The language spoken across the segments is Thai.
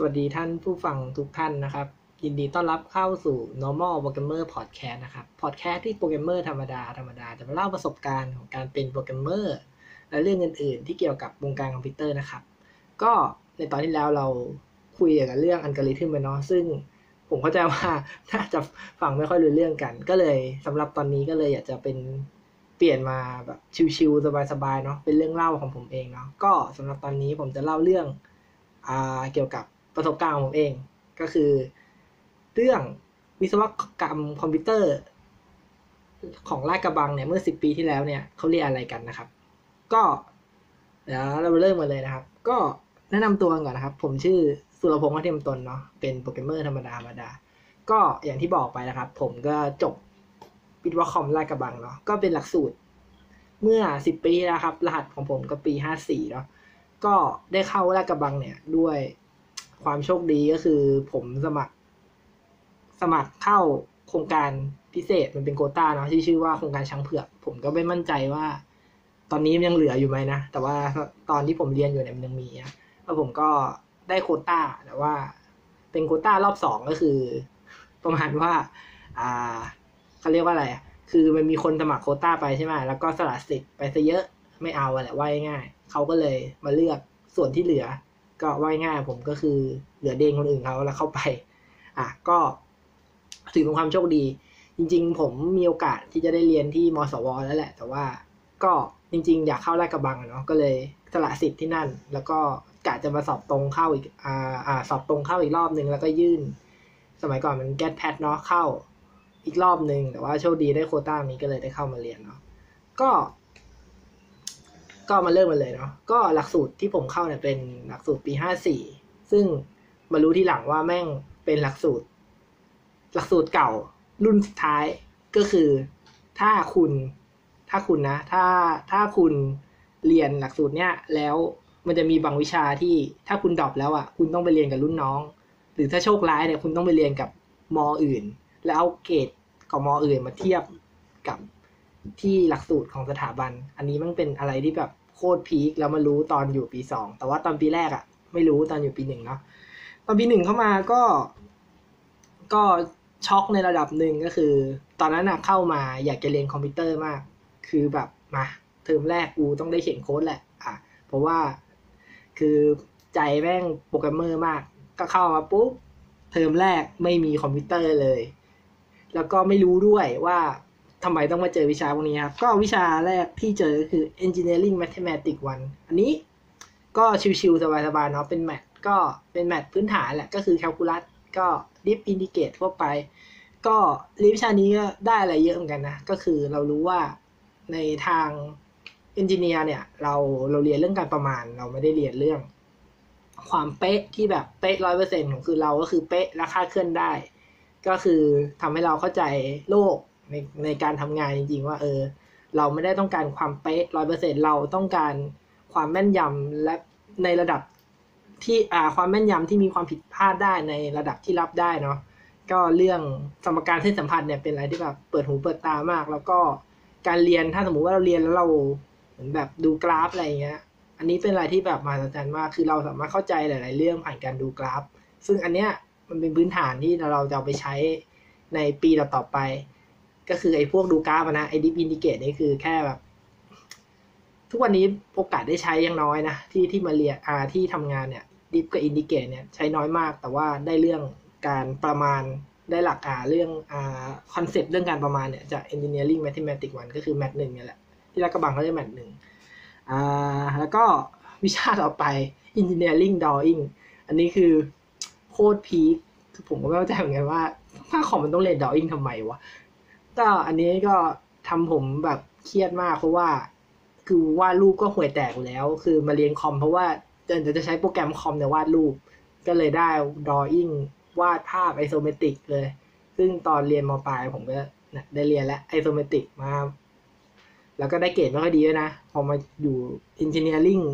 สวัสดีท่านผู้ฟังทุกท่านนะครับ ยินดีต้อนรับเข้าสู่ normal programmer podcast นะครับ podcast ที่โปรแกรมเมอร์ธรรมดาธรรมดาจะมาเล่าประสบการณ์ของการเป็นโปรแกรมเมอร์และเรื่องอื่น ๆ ที่เกี่ยวกับวงการคอมพิวเตอร์นะครับ ก็ในตอนที่แล้วเราคุยกับเรื่องอัลกอริทึมไปเนาะซึ่งผมเข้าใจว่าน่าจะฟังไม่ค่อยรู้เรื่องกัน ก็เลยสำหรับตอนนี้ก็เลยอยากจะเป็นเปลี่ยนมาแบบชิวๆสบายๆเนาะเป็นเรื่องเล่าของผมเองเนาะก็สำหรับตอนนี้ผมจะเล่าเรื่องอเกี่ยวกับ ประสบการณ์ของผมเอง ก็คือ เรื่องวิศวกรรมคอมพิวเตอร์ ของลาดกระบังเนี่ยเมื่อสิบปีที่แล้วเนี่ยเขาเรียกอะไรกันนะครับ ก็เดี๋ยวเราเริ่มกันเลยนะครับ ก็แนะนำตัวก่อนนะครับ ผมชื่อสุรพงษ์วัฒน์ตนเนาะเป็นโปรแกรมเมอร์ธรรมดาธรรมดา ก็อย่างที่บอกไปนะครับ ผมก็จบวิศวคอมลาดกระบังเนาะก็เป็นหลักสูตรเมื่อสิบปีแล้วครับ รหัสของผมก็ปีห้าสี่เนาะก็ได้เข้าลาดกระบังเนี่ยด้วย ความโชคดีก็คือ ผมสมัคร สมัครเข้าโครงการพิเศษมันเป็นโกต้าเนาะที่ชื่อว่าโครงการช้างเผือก ผมก็ไม่มั่นใจว่า ตอนนี้มันยังเหลืออยู่ไหมนะแต่ว่าตอนที่ผมเรียนอยู่เนี่ยมันยังมีนะแล้วผมก็ได้โคต้าแต่ว่า เป็นโคต้ารอบสองก็คือ ประมาณว่า อ่าเขาเรียกว่าอะไรคือมันมีคนสมัครโคต้าไปใช่ไหมแล้วก็สละสิทธิ์ไปซะเยอะไม่เอาอะแหละว่าง่ายเขาก็เลยมาเลือกส่วนที่เหลือ ก็ว่าง่ายผมก็คือเหลือเด้งคนอื่นเขาแล้วเข้าไป อะก็ถือเป็นความโชคดี จริง ๆ ผมมีโอกาสที่จะได้เรียนที่มสว แล้วแหละ แต่ว่าก็จริง ๆ อยากเข้าลาดกระบังเนาะก็เลยสละสิทธิ์ที่นั่น แล้วก็กะจะมาสอบตรงเข้าอีกอ่าอ่าสอบตรงเข้าอีกรอบนึงแล้วก็ยื่น สมัยก่อนมันแกดแพทเนาะเข้าอีกรอบนึง แต่ว่าโชคดีได้โคต้านี้ก็เลยได้เข้ามาเรียนเนาะก็ ก็มาเริ่มกันเลยเนาะก็หลักสูตรที่ผมเข้าเนี่ยเป็นหลักสูตรปีห้าสี่ซึ่งมารู้ที่หลังว่าแม่งเป็นหลักสูตร หลักสูตรเก่ารุ่นสุดท้ายก็คือ ถ้าคุณ ถ้าคุณนะ ถ้าถ้าคุณเรียนหลักสูตรเนี้ยแล้วมันจะมีบางวิชาที่ถ้าคุณดรอปแล้วอะ คุณต้องไปเรียนกับรุ่นน้อง หรือถ้าโชคร้ายเนี่ยคุณต้องไปเรียนกับมออื่น แล้วเอาเกรดของมออื่นมาเทียบกับที่หลักสูตรของสถาบัน อันนี้มันเป็นอะไรที่แบบ โคตรพีคแล้วมารู้ตอนอยู่ปีสองแต่ว่าตอนปีแรกอะไม่รู้ตอนอยู่ปีหนึ่งเนาะตอนปีหนึ่งเข้ามาก็ ก็ช็อกในระดับหนึ่งก็คือ ตอนนั้นนะเข้ามาอยากจะเรียนคอมพิวเตอร์มาก คือแบบมาเทอมแรกกูต้องได้เขียนโค้ดแหละ อะ เพราะว่าคือใจแม่งโปรแกรมเมอร์มาก ก็เข้ามาปุ๊บเทอมแรกไม่มีคอมพิวเตอร์เลย แล้วก็ไม่รู้ด้วยว่า ทำไมต้องมาเจอวิชาพวกนี้ครับ ก็วิชาแรกที่เจอคือ engineering mathematics 1 อันนี้ก็ชิวๆสบายๆเนาะเป็น math ก็เป็น math พื้นฐานแหละ ก็คือแคลคูลัสก็ diff integrate ทั่วไป ก็เรียนวิชานี้ก็ได้อะไรเยอะเหมือนกันนะ ก็คือเรารู้ว่าในทาง engineer เนี่ยเราเราเรียนเรื่องการประมาณ เราไม่ได้เรียนเรื่อง ความเป๊ะที่แบบเป๊ะร้อยเปอร์เซ็นต์ของคือเราก็คือเป๊ะและค่าเคลื่อนได้ ก็คือทำให้เราเข้าใจโลก ในในการทำงานจริงๆ ว่าเออ เราไม่ได้ต้องการความเป๊ะร้อยเปอร์เซ็นเราต้องการความแม่นยำและในระดับที่อ่าความแม่นยำที่มีความผิดพลาดได้ในระดับที่รับได้เนาะก็เรื่องสมการเส้นสัมพันธ์เนี่ยเป็นอะไรที่แบบเปิดหูเปิดตามาก แล้วก็การเรียนถ้าสมมุติว่าเราเรียนแล้วเราเหมือนแบบดูกราฟอะไรเงี้ย อันนี้เป็นอะไรที่แบบมหัศจรรย์มากคือเราสามารถเข้าใจหลาย ๆ เรื่องผ่านการดูกราฟ ซึ่งอันเนี้ยมันเป็นพื้นฐานที่เราจะเอาไปใช้ในปีต่อๆไป ก็คือไอ้พวกดูกราฟนะไอ้ diff integrate นี่คือแค่แบบทุกวันนี้โอกาสได้ใช้ยังน้อยนะ ที่ที่มาเรียนอาที่ทำงานเนี่ย diff กับ integrate เนี่ยใช้น้อยมาก แต่ว่าได้เรื่องการประมาณได้หลักอ่าเรื่องอ่า concept เรื่องการประมาณเนี่ยจาก engineering mathematics 1ก็คือ math หนึ่งนี่แหละ ที่ลาดกระบังเขาเรียก math หนึ่งอ่าแล้วก็วิชาต่อไป engineering drawing อันนี้คือโคตรพีคคือผมก็ไม่เข้าใจเหมือนกันว่าถ้าคอมมันต้องเรียน drawing ทำไมวะ ก็อันนี้ก็ทำผมแบบเครียดมากเพราะว่า คือวาดรูปก็ห่วยแตกอยู่แล้ว คือมาเรียนคอมเพราะว่าจะจะใช้โปรแกรมคอมในวาดรูป ก็เลยได้ drawing วาดภาพ isometric เลย ซึ่งตอนเรียนมปลายผมก็ได้เรียนแล้ว isometric มา แล้วก็ได้เกรดไม่ค่อยดีด้วยนะ พอมาอยู่ engineering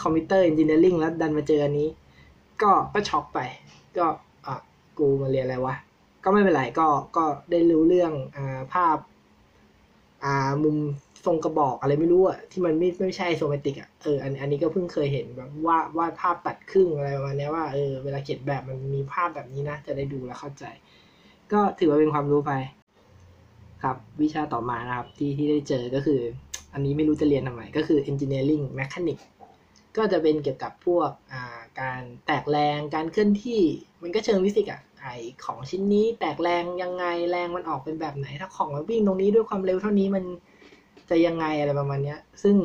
computer engineering แล้วดันมาเจออันนี้ ก็ก็ช็อกไป ก็อะกูมาเรียนอะไรวะ ก็ไม่เป็นไรก็ก็ได้รู้เรื่องอ่าภาพอ่ามุมทรงกระบอกอะไรไม่รู้อะที่มันไม่ไม่ใช่ isometric อะเอออันอันนี้ก็เพิ่งเคยเห็นแบบว่าวาดภาพตัดครึ่งอะไรประมาณนี้ว่าเออเวลาเขียนแบบมันมีภาพแบบนี้นะ จะได้ดูแล้วเข้าใจ ก็ถือว่าเป็นความรู้ไป ครับวิชาต่อมานะครับ ที่ที่ได้เจอก็คือ อันนี้ไม่รู้จะเรียนทำไมก็คือ engineering mechanics ก็จะเป็นเกี่ยวกับพวกอ่าการแตกแรงการเคลื่อนที่มันก็เชิงฟิสิกส์อะ ไอของชิ้นนี้แตกแรงยังไงแรงมันออกเป็นแบบไหน ถ้าของมันวิ่งตรงนี้ด้วยความเร็วเท่านี้มันจะยังไงอะไรประมาณเนี้ย ซึ่ง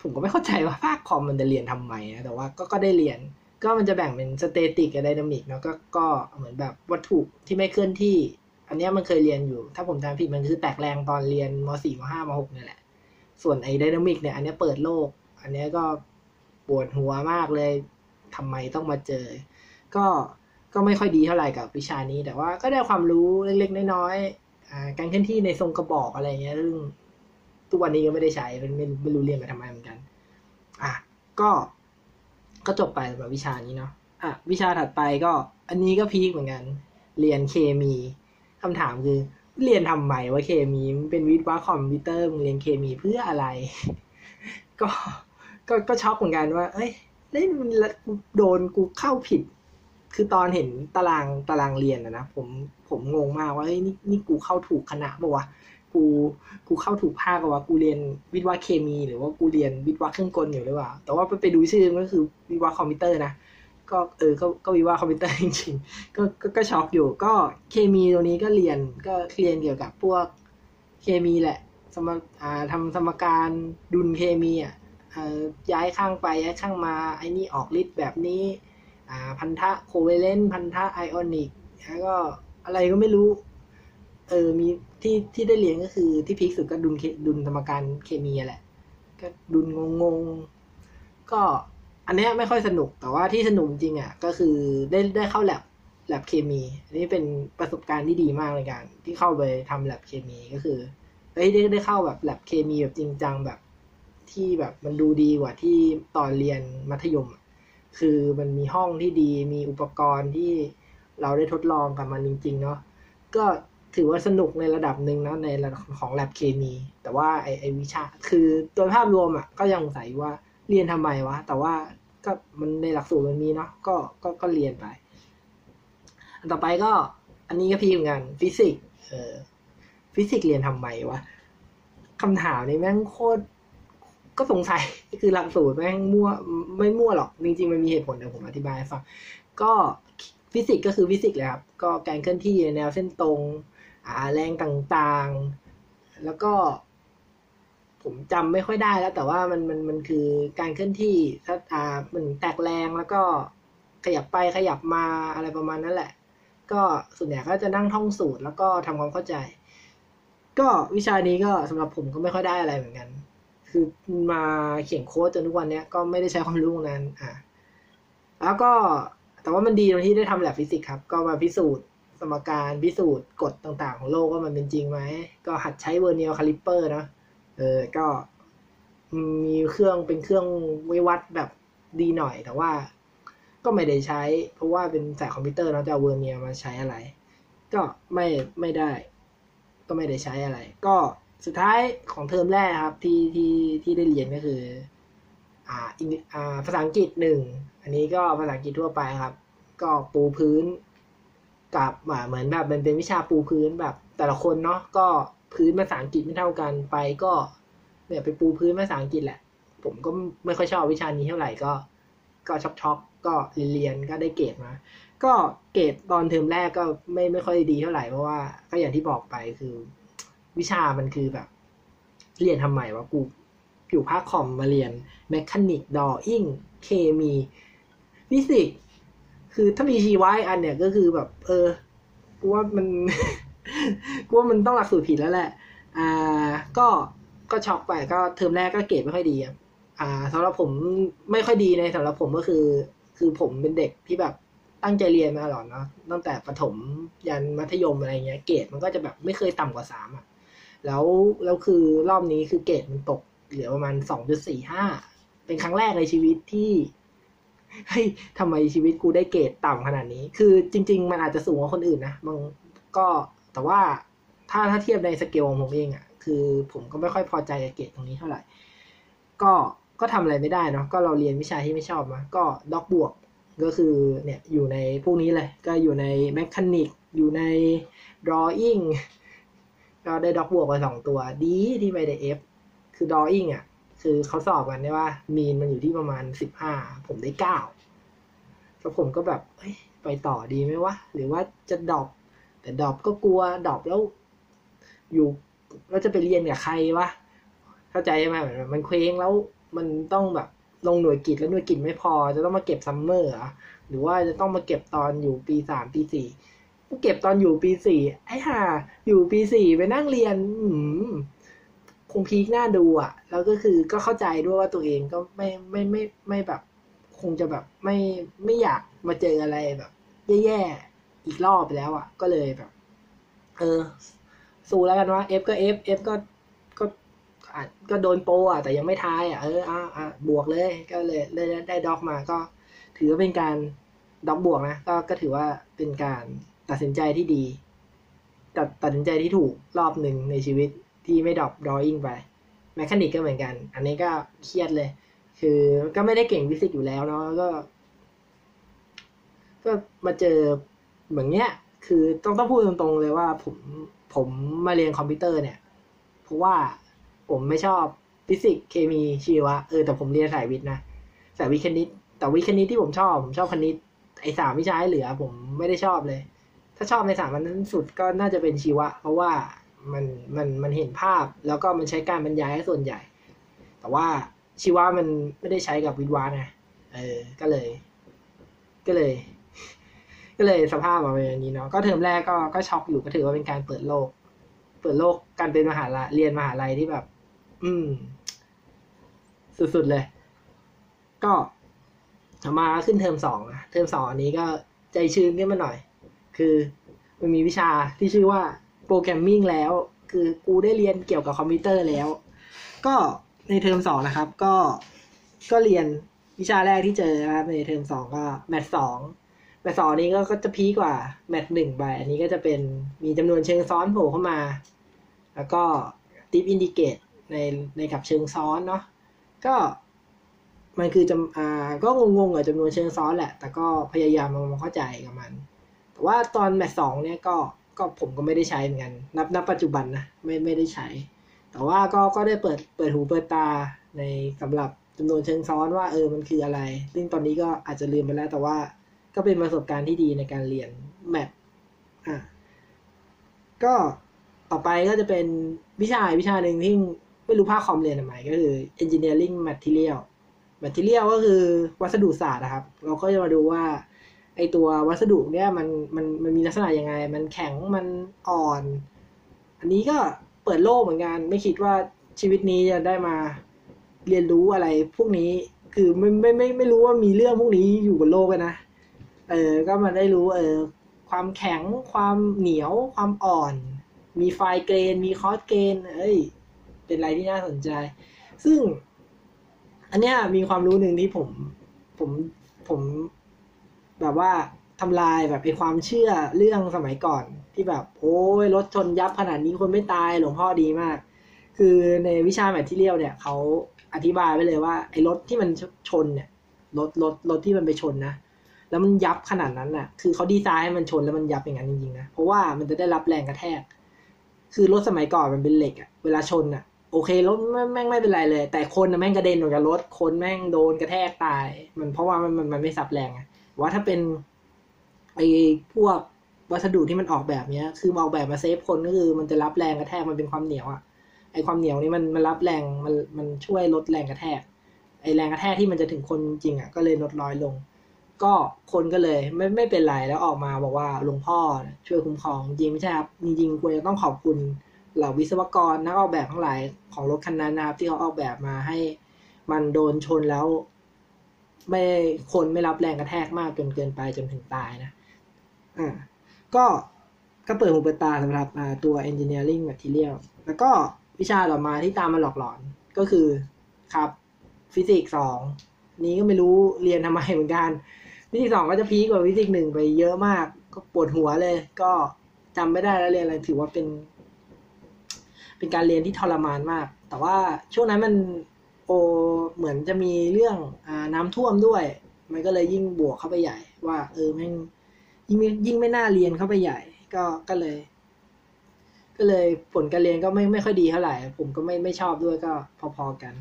ผมก็ไม่เข้าใจว่าภาคคอมมันจะเรียนทำไมนะแต่ว่าก็ก็ได้เรียน ก็มันจะแบ่งเป็น static กับ dynamic เนาะก็ก็เหมือนแบบวัตถุที่ไม่เคลื่อนที่ อันนี้มันเคยเรียนอยู่ ถ้าผมจำผิดมันคือแตกแรงตอนเรียนม .4 ม .5 ม .6 นี่แหละ ส่วนไอ้ dynamic เนี่ยอันนี้เปิดโลก อันนี้ก็ปวดหัวมากเลยทำไมต้องมาเจอ ก็ ก็ไม่ค่อยดีเท่าไหร่กับวิชานี้ แต่ว่าก็ได้ความรู้เล็กๆน้อยๆการเคลื่อนที่ในทรงกระบอกอะไรเงี้ยซึ่งทุกวันนี้ก็ไม่ได้ใช้ไม่ไม่ไม่รู้เรียนมาทำไมเหมือนกัน อะก็ก็จบไปสำหรับวิชานี้เนาะอะวิชาถัดไปก็ อันนี้ก็พีคเหมือนกัน เรียนเคมีคำถามคือ เรียนทำไมว่าเคมีมันเป็นวิทย์ว่าคอมพิวเตอร์มึงเรียนเคมีเพื่ออะไร ก็ก็ก็ช็อกเหมือนกันว่า เอ้ยเล่นมันโดนกูเข้าผิด คือตอนเห็นตารางตารางเรียนอะนะผมผมงงมากว่าเฮ้ยนี่นี่กูเข้าถูกคณะปะวะกูกูเข้าถูกภาคปะวะกูเรียนวิทย์ว่าเคมี หรือว่ากูเรียนวิทย์ว่าเครื่องกลอยู่หรือเปล่า แต่ว่าไปไปดูชื่อมันก็คือวิทย์ว่าคอมพิวเตอร์นะก็เออก็ก็วิทย์ว่าคอมพิวเตอร์จริงๆก็ก็ก็ช็อกอยู่ ก็เคมีตรงนี้ก็เรียนก็เรียนเกี่ยวกับพวกเคมีแหละ สมอ่าทำสมการดุลเคมีอะย้ายข้างไปย้ายข้างมาไอ้นี่ออกฤทธิ์แบบนี้ พันธะโคเวเลนต์พันธะไอออนิกแล้วก็อะไรก็ไม่รู้ เออมีที่ที่ได้เรียนก็คือที่พีคสุดก็ดุลเคดุลสมการเคมีแหละ ก็ดุลงงงๆก็อันเนี้ยไม่ค่อยสนุกแต่ว่าที่สนุกจริงอะก็คือได้ได้เข้าแลบแลบเคมีอันนี้เป็นประสบการณ์ที่ดีมากในการที่เข้าไปทำแลบเคมีก็คือได้ได้ได้เข้าแบบแลบเคมีแบบจริงจังแบบที่แบบมันดูดีกว่าที่ตอนเรียนมัธยมอะ คือมันมีห้องที่ดีมีอุปกรณ์ที่เราได้ทดลองกับมันจริง ๆ เนาะก็ถือว่าสนุกในระดับหนึ่งนะในระดับของแลบเคมี แต่ว่าไอ้ไอ้วิชา คือโดยภาพรวมอะก็ยังสงสัยว่าเรียนทำไมวะ แต่ว่าก็มันในหลักสูตรมันมีเนาะก็ก็ก็เรียนไป อันต่อไปก็อันนี้ก็พีคเหมือนกันฟิสิกส์เออฟิสิกส์เรียนทำไมวะคำถามนี้แม่งโคตร ก็สงสัยคือหลักสูตรแม่งมั่วไม่มั่วหรอก จริงๆมันมีเหตุผลเดี๋ยวผมอธิบายให้ฟังก็ฟิสิกส์ก็คือฟิสิกส์เลยครับ ก็การเคลื่อนที่ในแนวเส้นตรงอ่าแรงต่างๆ แล้วก็ ผมจำไม่ค่อยได้แล้ว แต่ว่ามันมันมันคือการเคลื่อนที่ถ้าอ่ามันแตกแรงแล้วก็ขยับไปขยับมาอะไรประมาณนั้นแหละ ก็ส่วนใหญ่ก็จะนั่งท่องสูตรแล้วก็ทำความเข้าใจ ก็วิชานี้ก็สำหรับผมก็ไม่ค่อยได้อะไรเหมือนกัน คือมาเขียนโค้ดจนทุกวันเนี้ยก็ไม่ได้ใช้ความรู้ตรงนั้นอะแล้วก็แต่ว่ามันดีตรงที่ได้ทำแลบฟิสิกส์ครับ ก็มาพิสูจน์สมการพิสูจน์กฎต่างๆ ของโลกว่ามันเป็นจริงไหม ก็หัดใช้ vernier caliper นะเออก็มีเครื่องเป็นเครื่องว้วัดแบบดีหน่อย แต่ว่าก็ไม่ได้ใช้ เพราะว่าเป็นสายคอมพิวเตอร์เราจะเอาเวอร์เนียมาใช้อะไร ก็ไม่ไม่ได้ ก็ไม่ได้ใช้อะไร ก็ สุดท้ายของเทอมแรกครับที่ที่ที่ได้เรียนก็คือ อ่าอินอ่าภาษาอังกฤษหนึ่งอันนี้ก็ภาษาอังกฤษทั่วไปครับ ก็ปูพื้น กับเหมือนแบบมันเป็นวิชาปูพื้นแบบแต่ละคนเนาะก็พื้นภาษาอังกฤษไม่เท่ากันไปก็เนี่ยไปปูพื้นภาษาอังกฤษแหละ ผมก็ไม่ค่อยชอบวิชานี้เท่าไหร่ก็ ก็ช็อกช็อกก็เรียนก็ได้เกรดมา ก็เกรดตอนเทอมแรกก็ไม่ไม่ค่อยดีเท่าไหร่เพราะว่าก็อย่างที่บอกไปคือ วิชามันคือแบบ เรียนทำไมวะกูอยู่ภาคคอมมาเรียน mechanic drawing เคมีฟิสิกส์คือถ้ามีชีวะอันเนี่ยก็คือแบบ เออกูว่ามันกูว่ามันต้องหลักสูตรผิดแล้วแหละ อ่า ก็ก็ช็อกไปก็เทอมแรกก็เกรดไม่ค่อยดีอ่าสำหรับผมไม่ค่อยดีในสำหรับผมก็คือ คือผมเป็นเด็กที่แบบตั้งใจเรียนมาตลอดเนาะตั้งแต่ประถมยันมัธยมอะไรเงี้ย เกรดมันก็จะแบบไม่เคยต่ำกว่าสามอะ แล้วแล้วคือรอบนี้คือเกรดมันตกเหลือประมาณสองจุดสี่ห้าเป็นครั้งแรกในชีวิตที่เฮ้ยทำไมชีวิตกูได้เกรดต่ำขนาดนี้ คือจริง ๆ มันอาจจะสูงกว่าคนอื่นนะมันก็แต่ว่าถ้าถ้าเทียบในสเกลของผมเองอะ่ะ คือผมก็ไม่ค่อยพอใจกับเกรดตรงนี้เท่าไหร่ ก็ก็ทำอะไรไม่ได้เนาะก็เราเรียนวิชาที่ไม่ชอบมา ก็ dog บวกก็คือเนี่ยอยู่ในพวกนี้เลย ก็อยู่ใน mechanic อยู่ใน drawing ก็ได้ dog บวกมาสองตัว ดีที่ไม่ได้ F คือ drawing อะ คือเขาสอบกันได้ว่า mean มันอยู่ที่ประมาณสิบห้าผมได้เก้าแล้วผมก็แบบไปต่อดีไหมวะ หรือว่าจะ dropแต่ drop ก็กลัว drop แล้ว อยู่แล้วจะไปเรียนกับใครวะเข้าใจไหมเหมือนมันเคว้งแล้วมันต้องแบบลงหน่วยกิตแล้วหน่วยกิตไม่พอ จะต้องมาเก็บ summer หรือว่าจะต้องมาเก็บตอนอยู่ปีสามปีสี่ เก็บตอนอยู่ปีสี่ไอ้ห่าอยู่ปีสี่ไปนั่งเรียนอืคง peak น่าดูอะ แล้วก็คือก็เข้าใจด้วยว่าตัวเองก็ไม่ไม่ไม่ไม่แบบ คงจะแบบไม่ไม่อยากมาเจออะไรแบบแย่ๆอีกรอบไปแล้วอะ ก็เลยแบบ เออ สู้แล้วกันว่า F ก็ F F ก็ก็อาจก็โดน pro อะ แต่ยังไม่ทายอะเอออะอะบวกเลยก็เลยได้ได้ dog มาก็ ถือว่าเป็นการ dog บวกนะก็ก็ถือว่าเป็นการ ตัดสินใจที่ดีตัดตัดสินใจที่ถูกรอบหนึ่งในชีวิตที่ไม่ drop drawing ไป mechanic ก็เหมือนกัน อันนี้ก็เครียดเลย คือก็ไม่ได้เก่งฟิสิกส์อยู่แล้วเนาะก็ ก็มาเจอเหมือนเนี้ย คือต้องต้องพูดตรงๆเลยว่าผมผมมาเรียนคอมพิวเตอร์เนี่ย เพราะว่าผมไม่ชอบฟิสิกส์เคมีชีวะเออแต่ผมเรียนสายวิทย์นะสายวิทย์คณิต แต่วิทย์คณิตที่ผมชอบ ผมชอบคณิตไอสามวิชาให้เหลือ ผมไม่ได้ชอบเลย ถ้าชอบในสามวันนั้นสุดก็น่าจะเป็นชีวะ เพราะว่ามันมันมันเห็นภาพแล้วก็มันใช้การบรรยายส่วนใหญ่ แต่ว่าชีวะมันไม่ได้ใช้กับวิทย์วาไงเออก็เลย ก็เลย ก็เลยสภาพมาเป็นอย่างนี้เนาะก็เทอมแรกก็ก็ช็อกอยู่ก็ถือว่าเป็นการเปิดโลก เปิดโลกการเป็นมหาลัยเรียนมหาลัยที่แบบ อืม สุดๆเลย ก็มาขึ้นเทอมสองนะเทอมสองอันนี้ก็ใจชื้นขึ้นมาหน่อย คือมันมีวิชาที่ชื่อว่า programming แล้ว คือกูได้เรียนเกี่ยวกับคอมพิวเตอร์แล้ว ก็ในเทอมสองนะครับ ก็ก็เรียนวิชาแรกที่เจอนะครับในเทอมสองก็ math สอง math สองนี้ก็ก็จะ peak กว่า math หนึ่งไปอันนี้ก็จะเป็นมีจำนวนเชิงซ้อนโผล่เข้ามา แล้วก็ diff integrate ในในกับเชิงซ้อนเนาะก็มันคือจำอ่าก็งงๆกับจำนวนเชิงซ้อนแหละ แต่ก็พยายามมาเข้าใจกับมัน แต่ว่าตอนแมทสองเนี่ยก็ก็ผมก็ไม่ได้ใช้เหมือนกัน นับนับปัจจุบันนะไม่ไม่ได้ใช้ แต่ว่าก็ก็ได้เปิดเปิดหูเปิดตาในสำหรับจำนวนเชิงซ้อนว่าเออมันคืออะไร ซึ่งตอนนี้ก็อาจจะลืมไปแล้ว แต่ว่าก็เป็นประสบการณ์ที่ดีในการเรียนแมทอะก็ต่อไปก็จะเป็นวิชาวิชาหนึ่งที่ไม่รู้ภาคคอมเรียนทำไมก็คือ engineering material material ก็คือวัสดุศาสตร์นะครับ เราก็จะมาดูว่า ไอตัววัสดุเนี่ยมันมันมันมีลักษณะยังไง มันแข็งมันอ่อน อันนี้ก็เปิดโลกเหมือนกัน ไม่คิดว่าชีวิตนี้จะได้มาเรียนรู้อะไรพวกนี้คือไม่ไม่ไม่ไม่รู้ว่ามีเรื่องพวกนี้อยู่บนโลกนะเออก็มาได้รู้เออความแข็งความเหนียวความอ่อน มีไฟเกรน มีคอสเกรนเอ้ย เป็นอะไรที่น่าสนใจ ซึ่ง อันเนี้ยมีความรู้หนึ่งที่ผมผมผม แบบว่าทำลายแบบเป็นความเชื่อเรื่องสมัยก่อน ที่แบบ โอ้ยรถชนยับขนาดนี้คนไม่ตายหลวงพ่อดีมาก คือในวิชาแมทที่เรียวเนี่ยเขาอธิบายไว้เลยว่าไอ้รถที่มันชนเนี่ยรถรถรถที่มันไปชนนะแล้วมันยับขนาดนั้นน่ะ คือเขาดีไซน์ให้มันชนแล้วมันยับอย่างนั้นจริงๆนะ เพราะว่ามันจะได้รับแรงกระแทก คือรถสมัยก่อนมันเป็นเหล็กอะเวลาชนอะโอเครถแม่งไม่เป็นไรเลย แต่คนแม่งกระเด็นออกจากรถ คนแม่งโดนกระแทกตาย มันเพราะว่ามันมันไม่ซับแรงอะ ว่าถ้าเป็นไอ้พวกวัสดุที่มันออกแบบเนี้ย คือออกแบบมาเซฟคนก็คือมันจะรับแรงกระแทกมันเป็นความเหนียวอะไอ้ความเหนียวนี่มันมันรับแรงมันมันช่วยลดแรงกระแทก ไอ้แรงกระแทกที่มันจะถึงคนจริงอะก็เลยลดน้อยลง ก็คนก็เลยไม่ไม่เป็นไรแล้วออกมาบอกว่าหลวงพ่อช่วยคุ้มครองจริงไม่ใช่ครับจริงๆควรจะต้องขอบคุณเหล่าวิศวกรนักออกแบบทั้งหลายของรถคันนั้นนะครับที่เขาออกแบบมาให้มันโดนชนแล้ว ไม่คนไม่รับแรงกระแทกมากจนเกินไปจนถึงตายนะอ่าก็ก็เปิดหูเปิดตาสำหรับตัว engineering material แล้วก็วิชาต่อมาที่ตามมาหลอกหลอนก็คือครับฟิสิกส์สองนี้ก็ไม่รู้เรียนทำไมเหมือนกันฟิสิกส์สองก็จะ peak กว่าฟิสิกส์หนึ่งไปเยอะมาก ก็ปวดหัวเลย ก็จำไม่ได้แล้วเรียนอะไรถือว่าเป็น เป็นการเรียนที่ทรมานมาก แต่ว่าช่วงนั้นมัน โอเหมือนจะมีเรื่องอน้ำท่วมด้วย มันก็เลยยิ่งบวกเข้าไปใหญ่ ว่า เออแม่งยิ่งยิ่งไม่น่าเรียนเข้าไปใหญ่ ก็ก็เลย ก็เลยผลการเรียนก็ไม่ไม่ค่อยดีเท่าไหร่ ผมก็ไม่ไม่ชอบด้วยก็พอๆกัน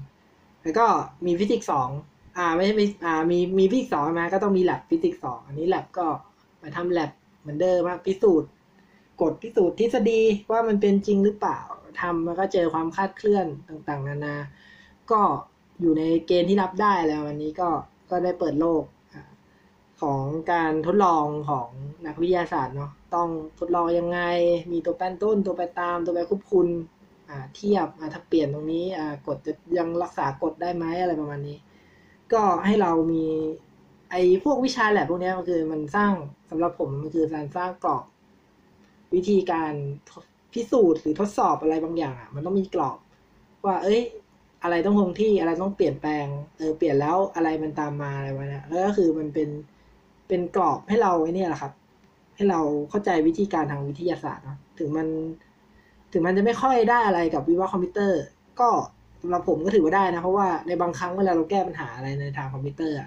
แล้วก็มีฟิสิกส์สองอ่าไม่ใช่อ่ามีมีฟิสิกส์สองมาก็ต้องมีแลบฟิสิกส์สองอันนี้แลบก็มาทำแลบเหมือนเดิมพิสูจน์กฎพิสูจน์ทฤษฎีว่ามันเป็นจริงหรือเปล่าทำมันก็เจอความคาดเคลื่อนต่าง ๆ นานา ก็อยู่ในเกณฑ์ที่รับได้แล้ววันนี้ก็ก็ได้เปิดโลกของการทดลองของนักวิทยาศาสตร์เนาะต้องทดลองยังไง มีตัวแปรต้น ตัวแปรตาม ตัวแปรควบคุมอ่าเทียบอ่าถ้าเปลี่ยนตรงนี้อ่ากฎจะยังรักษากฎได้ไหมอะไรประมาณนี้ ก็ให้เรามีไอ้พวกวิชาแหละพวกนี้มันคือมันสร้างสำหรับผมมันคือการสร้างกรอบ วิธีการพิสูจน์หรือทดสอบอะไรบางอย่างอะมันต้องมีกรอบ ว่า เอ้ย อะไรต้องคงที่อะไรต้องเปลี่ยนแปลงเออเปลี่ยนแล้วอะไรมันตามมาอะไรวะเนี่ยแล้วก็คือมันเป็นเป็นกรอบให้เราไอ้นี่แหละครับ ให้เราเข้าใจวิธีการทางวิทยาศาสตร์เนาะถึงมัน ถึงมันจะไม่ค่อยได้อะไรกับวิวาคอมพิวเตอร์ ก็สำหรับผมก็ถือว่าได้นะ เพราะว่าในบางครั้งเวลาเราแก้ปัญหาอะไรในทางคอมพิวเตอร์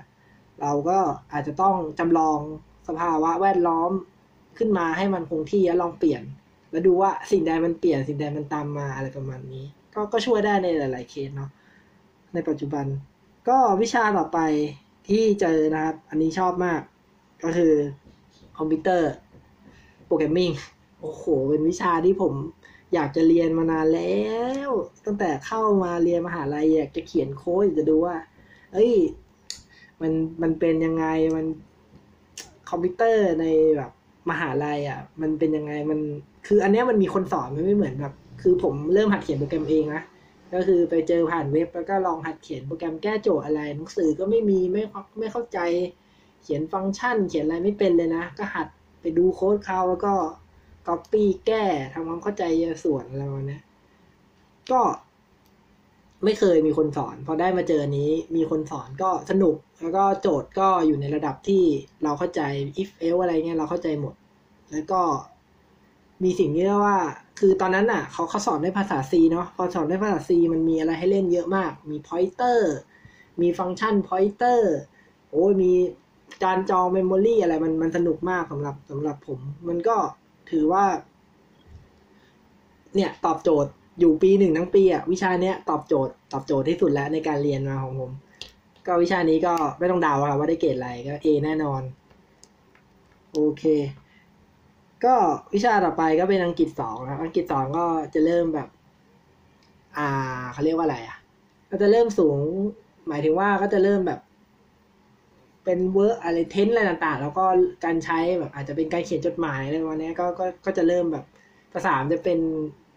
เราก็อาจจะต้องจำลองสภาวะแวดล้อมขึ้นมาให้มันคงที่แล้วลองเปลี่ยน แล้วดูว่าสิ่งใดมันเปลี่ยนสิ่งใดมันตามมาอะไรประมาณนี้ ก็ก็ช่วยได้ในหลาย ๆ เคสเนาะในปัจจุบัน ก็วิชาต่อไปที่เจอนะครับ อันนี้ชอบมาก ก็คือ computer programming โอ้โห เป็นวิชาที่ผมอยากจะเรียนมานานแล้ว ตั้งแต่เข้ามาเรียนมหาลัยอยากจะเขียนโค้ดจะดูว่า เอ้ย มันมันเป็นยังไงมันคอมพิวเตอร์ในแบบมหาลัยอะ มันเป็นยังไงมันคืออันนี้มันมีคนสอนมันไม่เหมือนแบบ คือผมเริ่มหัดเขียนโปรแกรมเองนะก็คือไปเจอผ่านเว็บแล้วก็ลองหัดเขียนโปรแกรมแก้โจทย์อะไรหนังสือก็ไม่มีไม่ไม่เข้าใจ เขียนฟังก์ชัน เขียนอะไรไม่เป็นเลยนะ ก็หัดไปดูโค้ดเขาแล้วก็ก๊อปปี้แก้ทำความเข้าใจส่วนอะไรมาเนี้ยก็ไม่เคยมีคนสอน พอได้มาเจอนี้ มีคนสอนก็สนุก แล้วก็โจทย์ก็อยู่ในระดับที่เราเข้าใจ if else อะไรเงี้ยเราเข้าใจหมด แล้วก็มีสิ่งที่เรียกว่า คือตอนนั้นอะเขาเขาสอนในภาษา C เนาะพอสอนในภาษา C มันมีอะไรให้เล่นเยอะมาก มี pointer มีฟังก์ชัน pointer โอ้ยมีการจอง memory อะไรมันมันสนุกมากสำหรับสำหรับผม มันก็ถือว่า เนี่ยตอบโจทย์อยู่ปีหนึ่งทั้งปีอะวิชาเนี้ยตอบโจทย์ ตอบโจทย์ที่สุดแล้วในการเรียนมาของผม ก็วิชานี้ก็ไม่ต้องเดาครับว่าได้เกรดอะไรก็ A แน่นอน โอเค ก็วิชาต่อไปก็เป็นอังกฤษสองครับ อังกฤษสองก็จะเริ่มแบบ อ่าเขาเรียกว่าอะไรอะ ก็จะเริ่มสูง หมายถึงว่าก็จะเริ่มแบบ เป็น verb อะไร tense อะไรต่างๆ แล้วก็การใช้แบบอาจจะเป็นการเขียนจดหมายอะไรประมาณนี้ก็ก็ก็จะเริ่มแบบภาษาจะเป็น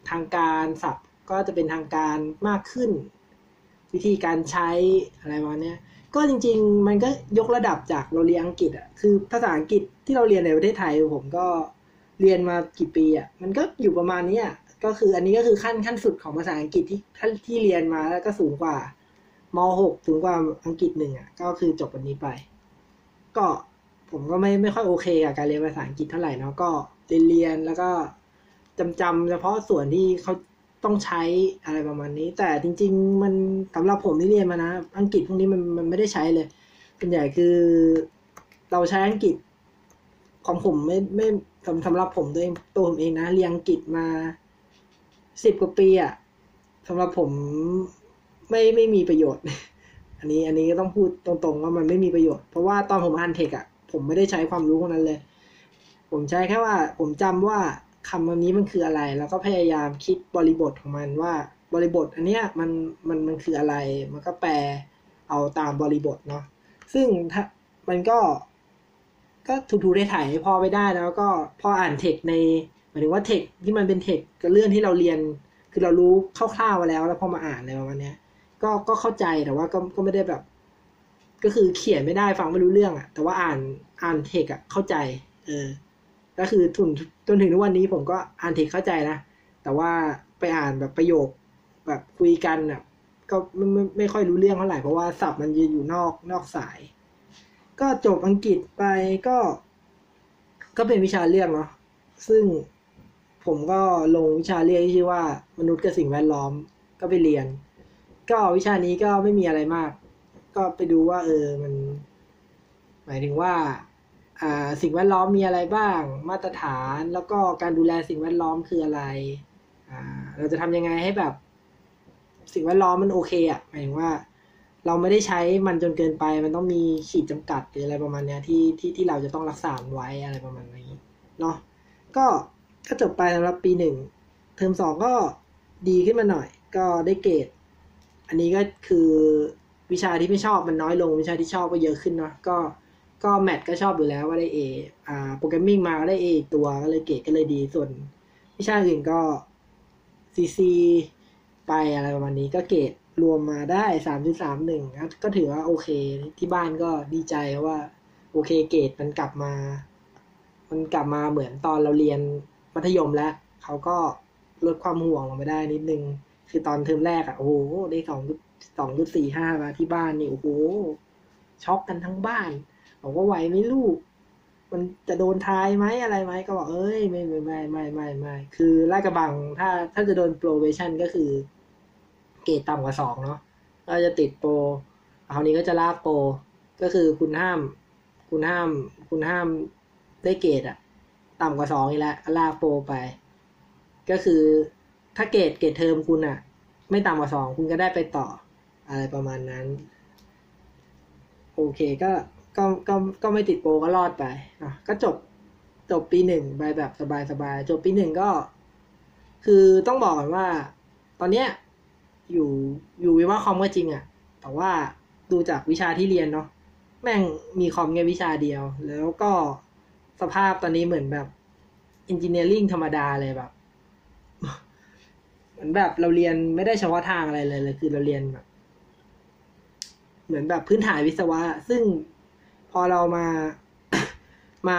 ทางการศัพท์ ก็จะเป็นทางการมากขึ้น วิธีการใช้อะไรประมาณนี้ก็จริง ๆ มันก็ยกระดับจากเราเรียนอังกฤษอะคือภาษาอังกฤษที่เราเรียนในประเทศไทยผมก็ เรียนมากี่ปีอะมันก็อยู่ประมาณนี้อะก็คืออันนี้ก็คือขั้นขั้นสุดของภาษาอังกฤษที่ท่านที่เรียนมาแล้วก็สูงกว่ามหกสูงกว่าอังกฤษหนึ่งอะก็คือจบวันนี้ไป ก็ผมก็ไม่ไม่ค่อยโอเคกับการเรียนภาษาอังกฤษเท่าไหร่เนาะก็เรียนเรียนแล้วก็จำจำเฉพาะส่วนที่เขาต้องใช้อะไรประมาณนี้ แต่จริง ๆ มันสำหรับผมที่เรียนมานะ อังกฤษพวกนี้มันมันไม่ได้ใช้เลยส่วนใหญ่คือเราใช้อังกฤษ ของผมไม่ไม่สำสำหรับผมตัวเองตัวผมเองนะเรียนอังกฤษมาสิบกว่าปีอะสำหรับผมไม่ไม่มีประโยชน์ อันนี้อันนี้ก็ต้องพูดตรงๆว่ามันไม่มีประโยชน์ เพราะว่าตอนผมอ่านเทคอะผมไม่ได้ใช้ความรู้พวกนั้นเลย ผมใช้แค่ว่า ผมจำว่าคำวันนี้มันคืออะไร แล้วก็พยายามคิดบริบทของมันว่าบริบท อันเนี้ยมันมันมันคืออะไร มันก็แปลเอาตามบริบทเนาะซึ่งถ้ามันก็ ก็ถูๆได้ถ่ายให้พ่อไปได้ แล้วก็พ่ออ่านเทคในหมายถึงว่าเทคที่มันเป็นเทคกับเรื่องที่เราเรียน คือเรารู้คร่าวๆมาแล้ว แล้วพอมาอ่านอะไรประมาณนี้ก็ก็เข้าใจแต่ว่าก็ก็ไม่ได้แบบ ก็คือเขียนไม่ได้ฟังไม่รู้เรื่องอะแต่ว่าอ่านอ่านเทคอะเข้าใจ เออ ก็คือทุนจนถึงทุกวันนี้ผมก็อ่านเทคเข้าใจนะแต่ว่าไปอ่านแบบประโยคแบบคุยกันอะก็ไม่ไม่ไม่ค่อยรู้เรื่องเท่าไหร่เพราะว่าศัพท์มันยืนอยู่นอกนอกสาย ก็จบอังกฤษไปก็ ก็เป็นวิชาเลือกเนาะซึ่งผมก็ลงวิชาเรียนที่ชื่อว่า มนุษย์กับสิ่งแวดล้อมก็ไปเรียน ก็วิชานี้ก็ไม่มีอะไรมาก ก็ไปดูว่า เออมัน หมายถึงว่า อ่าสิ่งแวดล้อมมีอะไรบ้าง มาตรฐานแล้วก็การดูแลสิ่งแวดล้อมคืออะไร อ่า เราจะทำยังไงให้แบบ สิ่งแวดล้อมมันโอเคอะหมายถึงว่า เราไม่ได้ใช้มันจนเกินไป มันต้องมีขีดจำกัดหรืออะไรประมาณเนี้ยที่ที่ที่เราจะต้องรักษาไว้อะไรประมาณนี้เนาะก็ก็จบไปสำหรับปีหนึ่งเทอมสองก็ดีขึ้นมาหน่อย ก็ได้เกรดอันนี้ก็คือวิชาที่ไม่ชอบมันน้อยลงวิชาที่ชอบก็เยอะขึ้นเนาะก็ก็แมทก็ชอบอยู่แล้วว่าได้เออ่าโปรแกรมมิ่งมาก็ได้เอตัวก็เลยเกรดก็เลยดีส่วน วิชาอื่นก็ซีซีไปอะไรประมาณนี้ก็เกรด รวมมาได้สามจุดสามหนึ่งก็ถือว่าโอเค ที่บ้านก็ดีใจว่า โอเคเกรดมันกลับมา มันกลับมาเหมือนตอนเราเรียนมัธยมแล้วเขาก็ลดความห่วงลงไปได้นิดนึง คือตอนเทอมแรกอะโอ้โหได้สองสองจุดสี่ห้ามาที่บ้านนี่โอ้โหช็อกกันทั้งบ้านบอกว่าไหวไหมลูก มันจะโดนทายไหมอะไรไหมก็บอกเอ้ยไม่ไม่ไม่ไม่ไม่ไม่คือลาดกระบังถ้าถ้าจะโดนโปรเวชั่นก็คือ เกรดต่ำกว่าสองเนาะก็จะติดโปรคราวนี้ก็จะลากโปรก็คือคุณห้าม คุณห้าม คุณห้ามได้เกรดอะต่ำกว่าสองอีกแล้วลากโปรไป ก็คือถ้าเกรดเกรดเทอมคุณอะไม่ต่ำกว่าสองคุณก็ได้ไปต่ออะไรประมาณนั้น โอเคก็ก็ก็ก็ไม่ติดโปรก็รอดไปอะก็จบจบปีหนึ่งไปแบบสบายๆจบปีหนึ่งก็ คือต้องบอกก่อนว่า ตอนเนี้ย อยู่อยู่วิว่าคอมก็จริงอะแต่ว่าดูจากวิชาที่เรียนเนาะแม่งมีคอมแค่วิชาเดียว แล้วก็สภาพตอนนี้เหมือนแบบอินจิเนียริ่งธรรมดาเลยแบบเหมือนแบบเราเรียนไม่ได้เฉพาะทางอะไรเลยเลยคือเราเรียนแบบ เหมือนแบบพื้นฐานวิศวะ ซึ่งพอเรามามา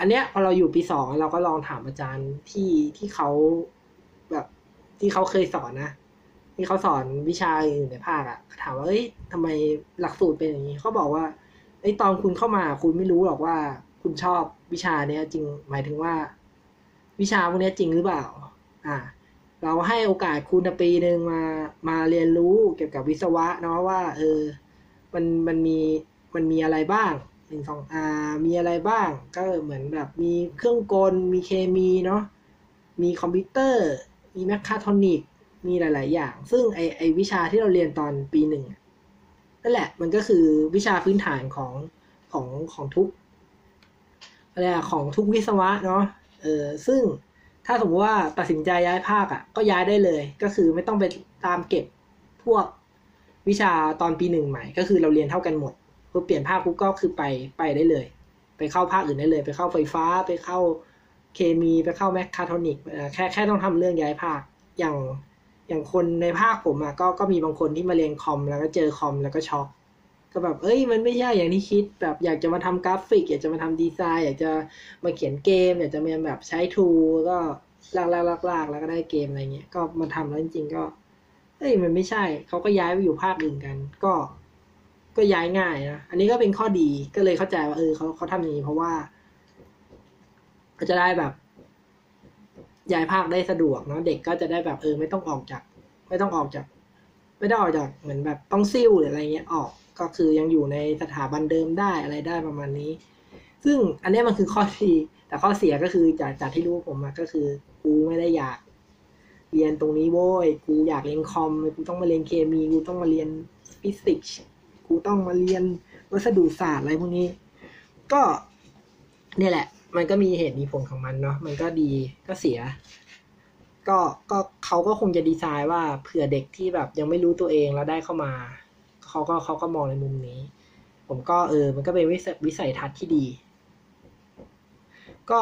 อันเนี้ยพอเราอยู่ปีสองเราก็ลองถามอาจารย์ที่ที่เขาแบบที่เขาเคยสอนนะ ที่เขาสอนวิชาอื่ในภาคอะถามว่าเอ้ยทำไมหลักสูตรเป็นอย่างนี้เขาบอกว่าไอ้ตอนคุณเข้ามาคุณไม่รู้หรอกว่า คุณชอบวิชาเนี้ยจริงหมายถึงว่า วิชาพวกนี้จริงหรือเปล่า อ่า เราให้โอกาสคุณปีหนึ่งมามาเรียนรู้เกี่ยวกับวิศวะเนาะว่า เออ มันมันมีมันมีอะไรบ้างหนึ่งสองอ่ามีอะไรบ้าง ก็เหมือนแบบมีเครื่องกล มีเคมีเนาะมีคอมพิวเตอร์ มีแมคคาทรอนิก มีหลาย ๆ อย่าง ซึ่งไอไอวิชาที่เราเรียนตอนปีหนึ่งนั่นแหละมันก็คือวิชาพื้นฐานของของของทุกอะไรของทุกวิศวะเนาะเออซึ่งถ้าสมมติว่าตัดสินใจย้ายภาคอะ่ะ ก็ย้ายได้เลย ก็คือไม่ต้องไปตามเก็บพวกวิชาตอนปีหนึ่งใหม่ ก็คือเราเรียนเท่ากันหมดพอเปลี่ยนภาคปุ๊บก็คือไปไปได้เลย ไปเข้าภาคอื่นได้เลย ไปเข้าไฟฟ้าไปเข้าเคมีไปเข้าแมคคาทรอนิกแค่แค่ต้องทำเรื่องย้ายภาคอย่าง อย่างคนในภาคผมอะก็ก็มีบางคนที่มาเรียนคอมแล้วก็เจอคอมแล้วก็ช็อกก็แบบเอ้ยมันไม่ใช่อย่างที่คิดแบบอยากจะมาทำกราฟิก อยากจะมาทำดีไซน์ อยากจะมาเขียนเกม อยากจะมาแบบใช้ทูก็ลากลากลากลากแล้วก็ได้เกมอะไรเงี้ยก็มาทำแล้วจริงๆก็เอ้ยมันไม่ใช่เขาก็ย้ายไปอยู่ภาคอื่นกัน ก็ ก็ย้ายง่ายนะอันนี้ก็เป็นข้อดีก็เลยเข้าใจว่าเออเขาเขาทำอย่างนี้เพราะว่าก็จะได้แบบ ย้ายภาคได้สะดวกเนาะเด็กก็จะได้แบบเออไม่ต้องออกจาก ไม่ต้องออกจาก ไม่ได้ออกจากเหมือนแบบต้องซิ่วหรืออะไรเงี้ยออกก็คือยังอยู่ในสถาบันเดิมได้อะไรได้ประมาณนี้ ซึ่งอันนี้มันคือข้อดีแต่ข้อเสียก็คือจากจากที่รู้ผมมาก็คือกูไม่ได้อยาก เรียนตรงนี้โว้ยกูอยากเรียนคอมกูต้องมาเรียนเคมีกูต้องมาเรียนฟิสิกส์กูต้องมาเรียนวัสดุศาสตร์อะไรพวกนี้ ก็เนี่ยแหละ มันก็มีเหตุมีผลของมันเนาะมันก็ดีก็เสีย ก็ก็เขาก็คงจะดีไซน์ว่าเผื่อเด็กที่แบบยังไม่รู้ตัวเองแล้วได้เข้ามาเขาก็เขาก็มองในมุมนี้ ผมก็เออ มันก็เป็นวิสัยวิสัยทัศน์ที่ดี ก็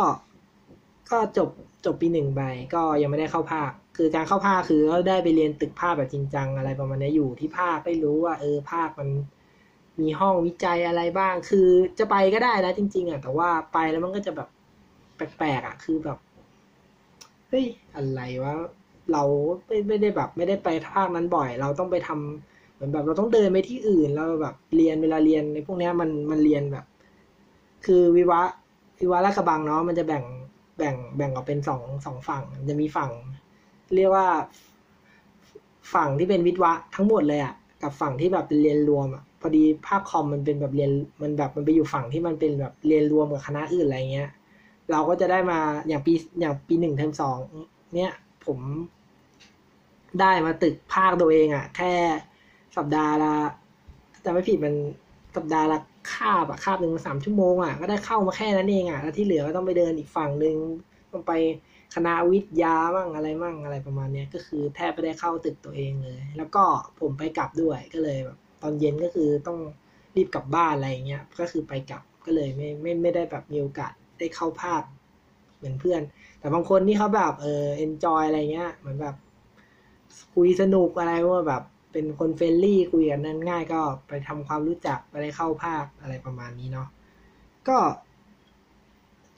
ก็จบจบปีหนึ่งไปก็ยังไม่ได้เข้าภาค คือการเข้าภาคคือก็ได้ไปเรียนตึกภาคแบบจริงจังอะไรประมาณนี้อยู่ที่ภาคได้รู้ว่า เออภาคมัน มีห้องวิจัยอะไรบ้าง คือจะไปก็ได้นะจริง ๆอะแต่ว่าไปแล้วมันก็จะแบบแปลกๆอะ คือแบบเฮ้ยอะไรวะเราไม่ไม่ได้แบบ ไม่ได้ไปภาคนั้นบ่อย เราต้องไปทำเหมือนแบบเราต้องเดินไปที่อื่นแล้วแบบเรียนเวลาเรียนในพวกนี้มันมันเรียนแบบ คือวิวะวิวะลาดกระบังเนาะมันจะแบ่งแบ่งแบ่งออกเป็นสองสองฝั่งจะมีฝั่ง เรียกว่าฝั่งที่เป็นวิทวะทั้งหมดเลยอะกับฝั่งที่แบบเป็นเรียนรวมอะ พอดีภาคคอมมันเป็นแบบเรียนมันแบบมันไปอยู่ฝั่งที่มันเป็นแบบเรียนรวมกับคณะอื่นอะไรเงี้ย เราก็จะได้มาอย่างปีอย่างปีหนึ่งเทอมสองเนี้ยผมได้มาตึกภาคตัวเองอะแค่สัปดาห์ละจะไม่ผิดมันสัปดาห์ละคาบอะคาบหนึ่งสามชั่วโมงอะก็ได้เข้ามาแค่นั้นเองอะแล้วที่เหลือก็ต้องไปเดินอีกฝั่งหนึ่งต้องไปคณะวิทยามั่งอะไรมั่งอะไรประมาณเนี้ยก็คือแทบไม่ได้เข้าตึกตัวเองเลย แล้วก็ผมไปกลับด้วยก็เลยแบบ ตอนเย็นก็คือต้องรีบกลับบ้านอะไรเงี้ยก็คือไปกลับก็เลยไม่ไม่ไม่ได้แบบมีโอกาสได้เข้าภาคเหมือนเพื่อน แต่บางคนที่เขาแบบเออเอนจอยอะไรเงี้ยเหมือนแบบคุยสนุกอะไรว่าแบบเป็นคน friendly คุยกันนั้นง่ายก็ไปทำความรู้จักไปได้เข้าภาคอะไรประมาณนี้เนาะก็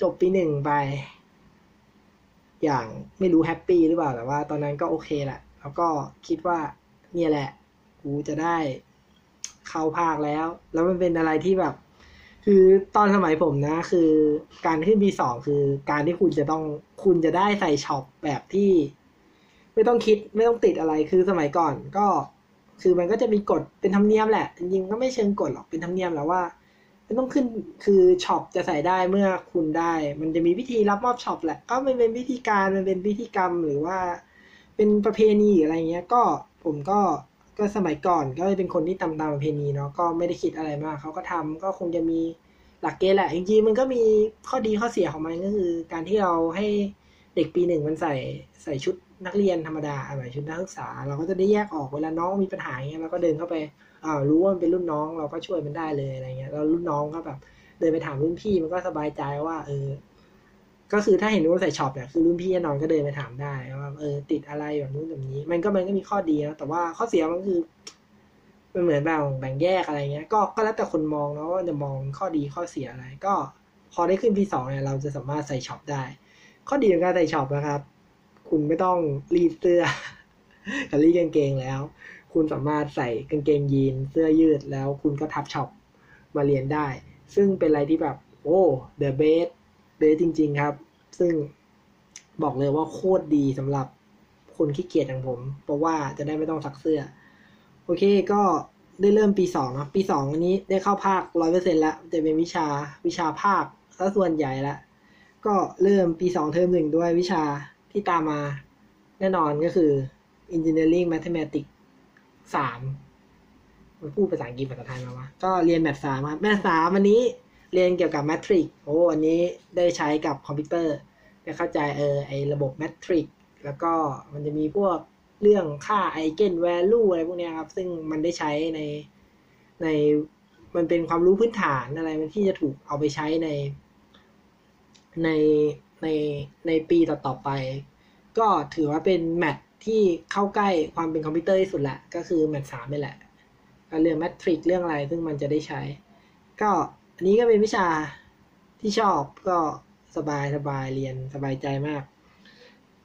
จบปีหนึ่งไป อย่างไม่รู้ happy หรือเปล่าแต่ว่าตอนนั้นก็โอเคแหละ แล้วก็คิดว่าเนี่ยแหละ กูจะได้ เข้าภาคแล้ว แล้วมันเป็นอะไรที่แบบ คือตอนสมัยผมนะ คือการขึ้นปีสองคือการที่คุณจะต้องคุณจะได้ใส่ shop แบบที่ ไม่ต้องคิดไม่ต้องติดอะไรคือสมัยก่อนก็ คือมันก็จะมีกฎเป็นธรรมเนียมแหละ จริงๆก็ไม่เชิงกฎหรอกเป็นธรรมเนียมและว่าไม่ต้องขึ้นคือ shop จะใส่ได้เมื่อคุณได้ มันจะมีวิธีรับมอบ shop แหละ ก็มันเป็นวิธีการมันเป็นพิธีกรรมหรือว่า เป็นประเพณีอะไรเงี้ย ก็ผมก็ ก็สมัยก่อนก็เป็นคนที่ตามตามประเพณีเนาะก็ไม่ได้คิดอะไรมากเขาก็ทำก็คงจะมีหลักเกณฑ์แหละจริงๆมันก็มีข้อดีข้อเสียของมันก็คือ การที่เราให้เด็กปีหนึ่งมันใส่ใส่ชุดนักเรียนธรรมดาอะไรชุดนักศึกษา เราก็จะได้แยกออกเวลาน้องมีปัญหาอย่างเงี้ยเราก็เดินเข้าไปอ่ารู้ว่ามันเป็นรุ่นน้องเราก็ช่วยมันได้เลยอะไรเงี้ยแล้วรุ่นน้องก็แบบเดินไปถามรุ่นพี่มันก็สบายใจว่าเออ ก็คือถ้าเห็นว่าใส่ช็อปเนี่ยคือรุ่นพี่นอนก็เดินไปถามได้ว่าเออติดอะไรแบบนู้นแบบนี้ มันก็มันก็มีข้อดีนะแต่ว่าข้อเสียมันคือมันเหมือนแบ่งแบ่งแยกอะไรเงี้ย ก็ก็แล้วแต่คนมองเนาะว่าจะมองข้อดีข้อเสียอะไร ก็พอได้ขึ้นปีสองเนี่ยเราจะสามารถใส่ช็อปได้ ข้อดีของการใส่ช็อปนะครับ คุณไม่ต้องรีดเสื้อกับรีดกางเกงแล้ว คุณสามารถใส่กางเกงยีนเสื้อยืดแล้วคุณก็ทับช็อปมาเรียนได้ ซึ่งเป็นอะไรที่แบบโอ้ the best จริง ๆ ครับ ซึ่งบอกเลยว่าโคตรดีสำหรับคนขี้เกียจอย่างผม เพราะว่าจะได้ไม่ต้องซักเสื้อ โอเคก็ได้เริ่มปีสองนะปีสองอันนี้ได้เข้าภาคร้อยเปอร์เซ็นต์ละจะเป็นวิชาวิชาภาคซะส่วนใหญ่ละก็เริ่มปีสองเทอมหนึ่งด้วยวิชาที่ตามมาแน่นอนก็คือ Engineering Mathematics สามมันพูดภาษาอังกฤษภาษาไทยมาวะก็เรียนแมทสามครับแมทสามอันนี้ เรียนเกี่ยวกับแมทริกโอ้อันนี้ได้ใช้กับคอมพิวเตอร์ได้เข้าใจเออไอระบบ matrix แล้วก็มันจะมีพวกเรื่องค่า eigenvalue อะไรพวกนี้ครับ ซึ่งมันได้ใช้ในในมันเป็นความรู้พื้นฐานอะไรมันที่จะถูกเอาไปใช้ใน ในในในปีต่อๆไป ก็ถือว่าเป็น math ที่เข้าใกล้ความเป็นคอมพิวเตอร์ที่สุดแหละก็คือ math สามนี่แหละเรื่อง matrix เรื่องอะไรซึ่งมันจะได้ใช้ ก็ อันนี้ก็เป็นวิชาที่ชอบก็สบายสบายเรียนสบายใจมาก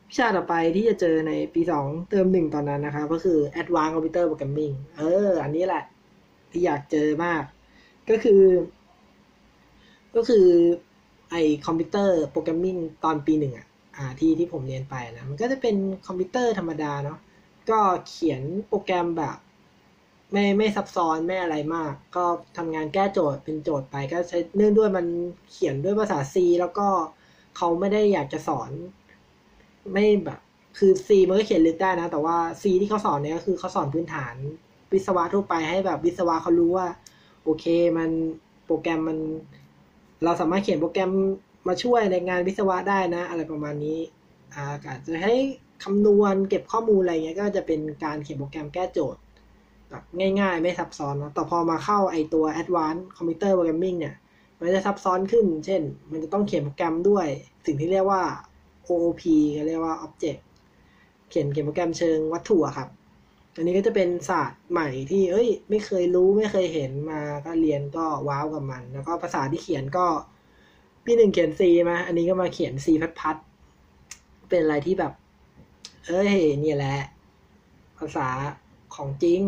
วิชาต่อไปที่จะเจอในปีสองเทอมหนึ่งตอนนั้นนะครับก็คือ Advanced Computer Programming เออ อันนี้แหละที่อยากเจอมาก ก็คือ ก็คือไอ computer programming ตอนปีหนึ่งอะอ่าที่ที่ผมเรียนไปนะ มันก็จะเป็นคอมพิวเตอร์ธรรมดาเนาะก็เขียนโปรแกรมแบบ ไม่ไม่ซับซ้อนไม่อะไรมาก ก็ทำงานแก้โจทย์เป็นโจทย์ไปก็ใช้เนื่องด้วยมันเขียนด้วยภาษา C แล้วก็เขาไม่ได้อยากจะสอน ไม่แบบคือ C มันก็เขียนลึกได้นะ แต่ว่า C ที่เขาสอนเนี่ยก็คือเขาสอนพื้นฐานวิศวะทั่วไปให้แบบวิศวะเขารู้ว่า โอเคมันโปรแกรมมัน เราสามารถเขียนโปรแกรมมาช่วยในงานวิศวะได้นะ อะไรประมาณนี้อ่าอาจจะให้คำนวณเก็บข้อมูลอะไรเงี้ยก็จะเป็นการเขียนโปรแกรมแก้โจทย์ แบบง่ายๆ ไม่ซับซ้อนนะแต่พอมาเข้าไอตัว Advanced Computer Programming เนี่ย มันจะซับซ้อนขึ้น เช่น มันจะต้องเขียนโปรแกรมด้วย สิ่งที่เรียกว่า OOP ก็เรียกว่า Object เขียนเขียนโปรแกรมเชิงวัตถุครับ อันนี้ก็จะเป็นศาสตร์ใหม่ที่ เอ้ย ไม่เคยรู้ไม่เคยเห็นมา ก็เรียนก็ว้าวกับมัน แล้วก็ภาษาที่เขียนก็พี่หนึ่งเขียน C มา อันนี้ก็มาเขียน C พัดพัดเป็นอะไรที่แบบ เอ้ย นี่แหละ ภาษาของจริง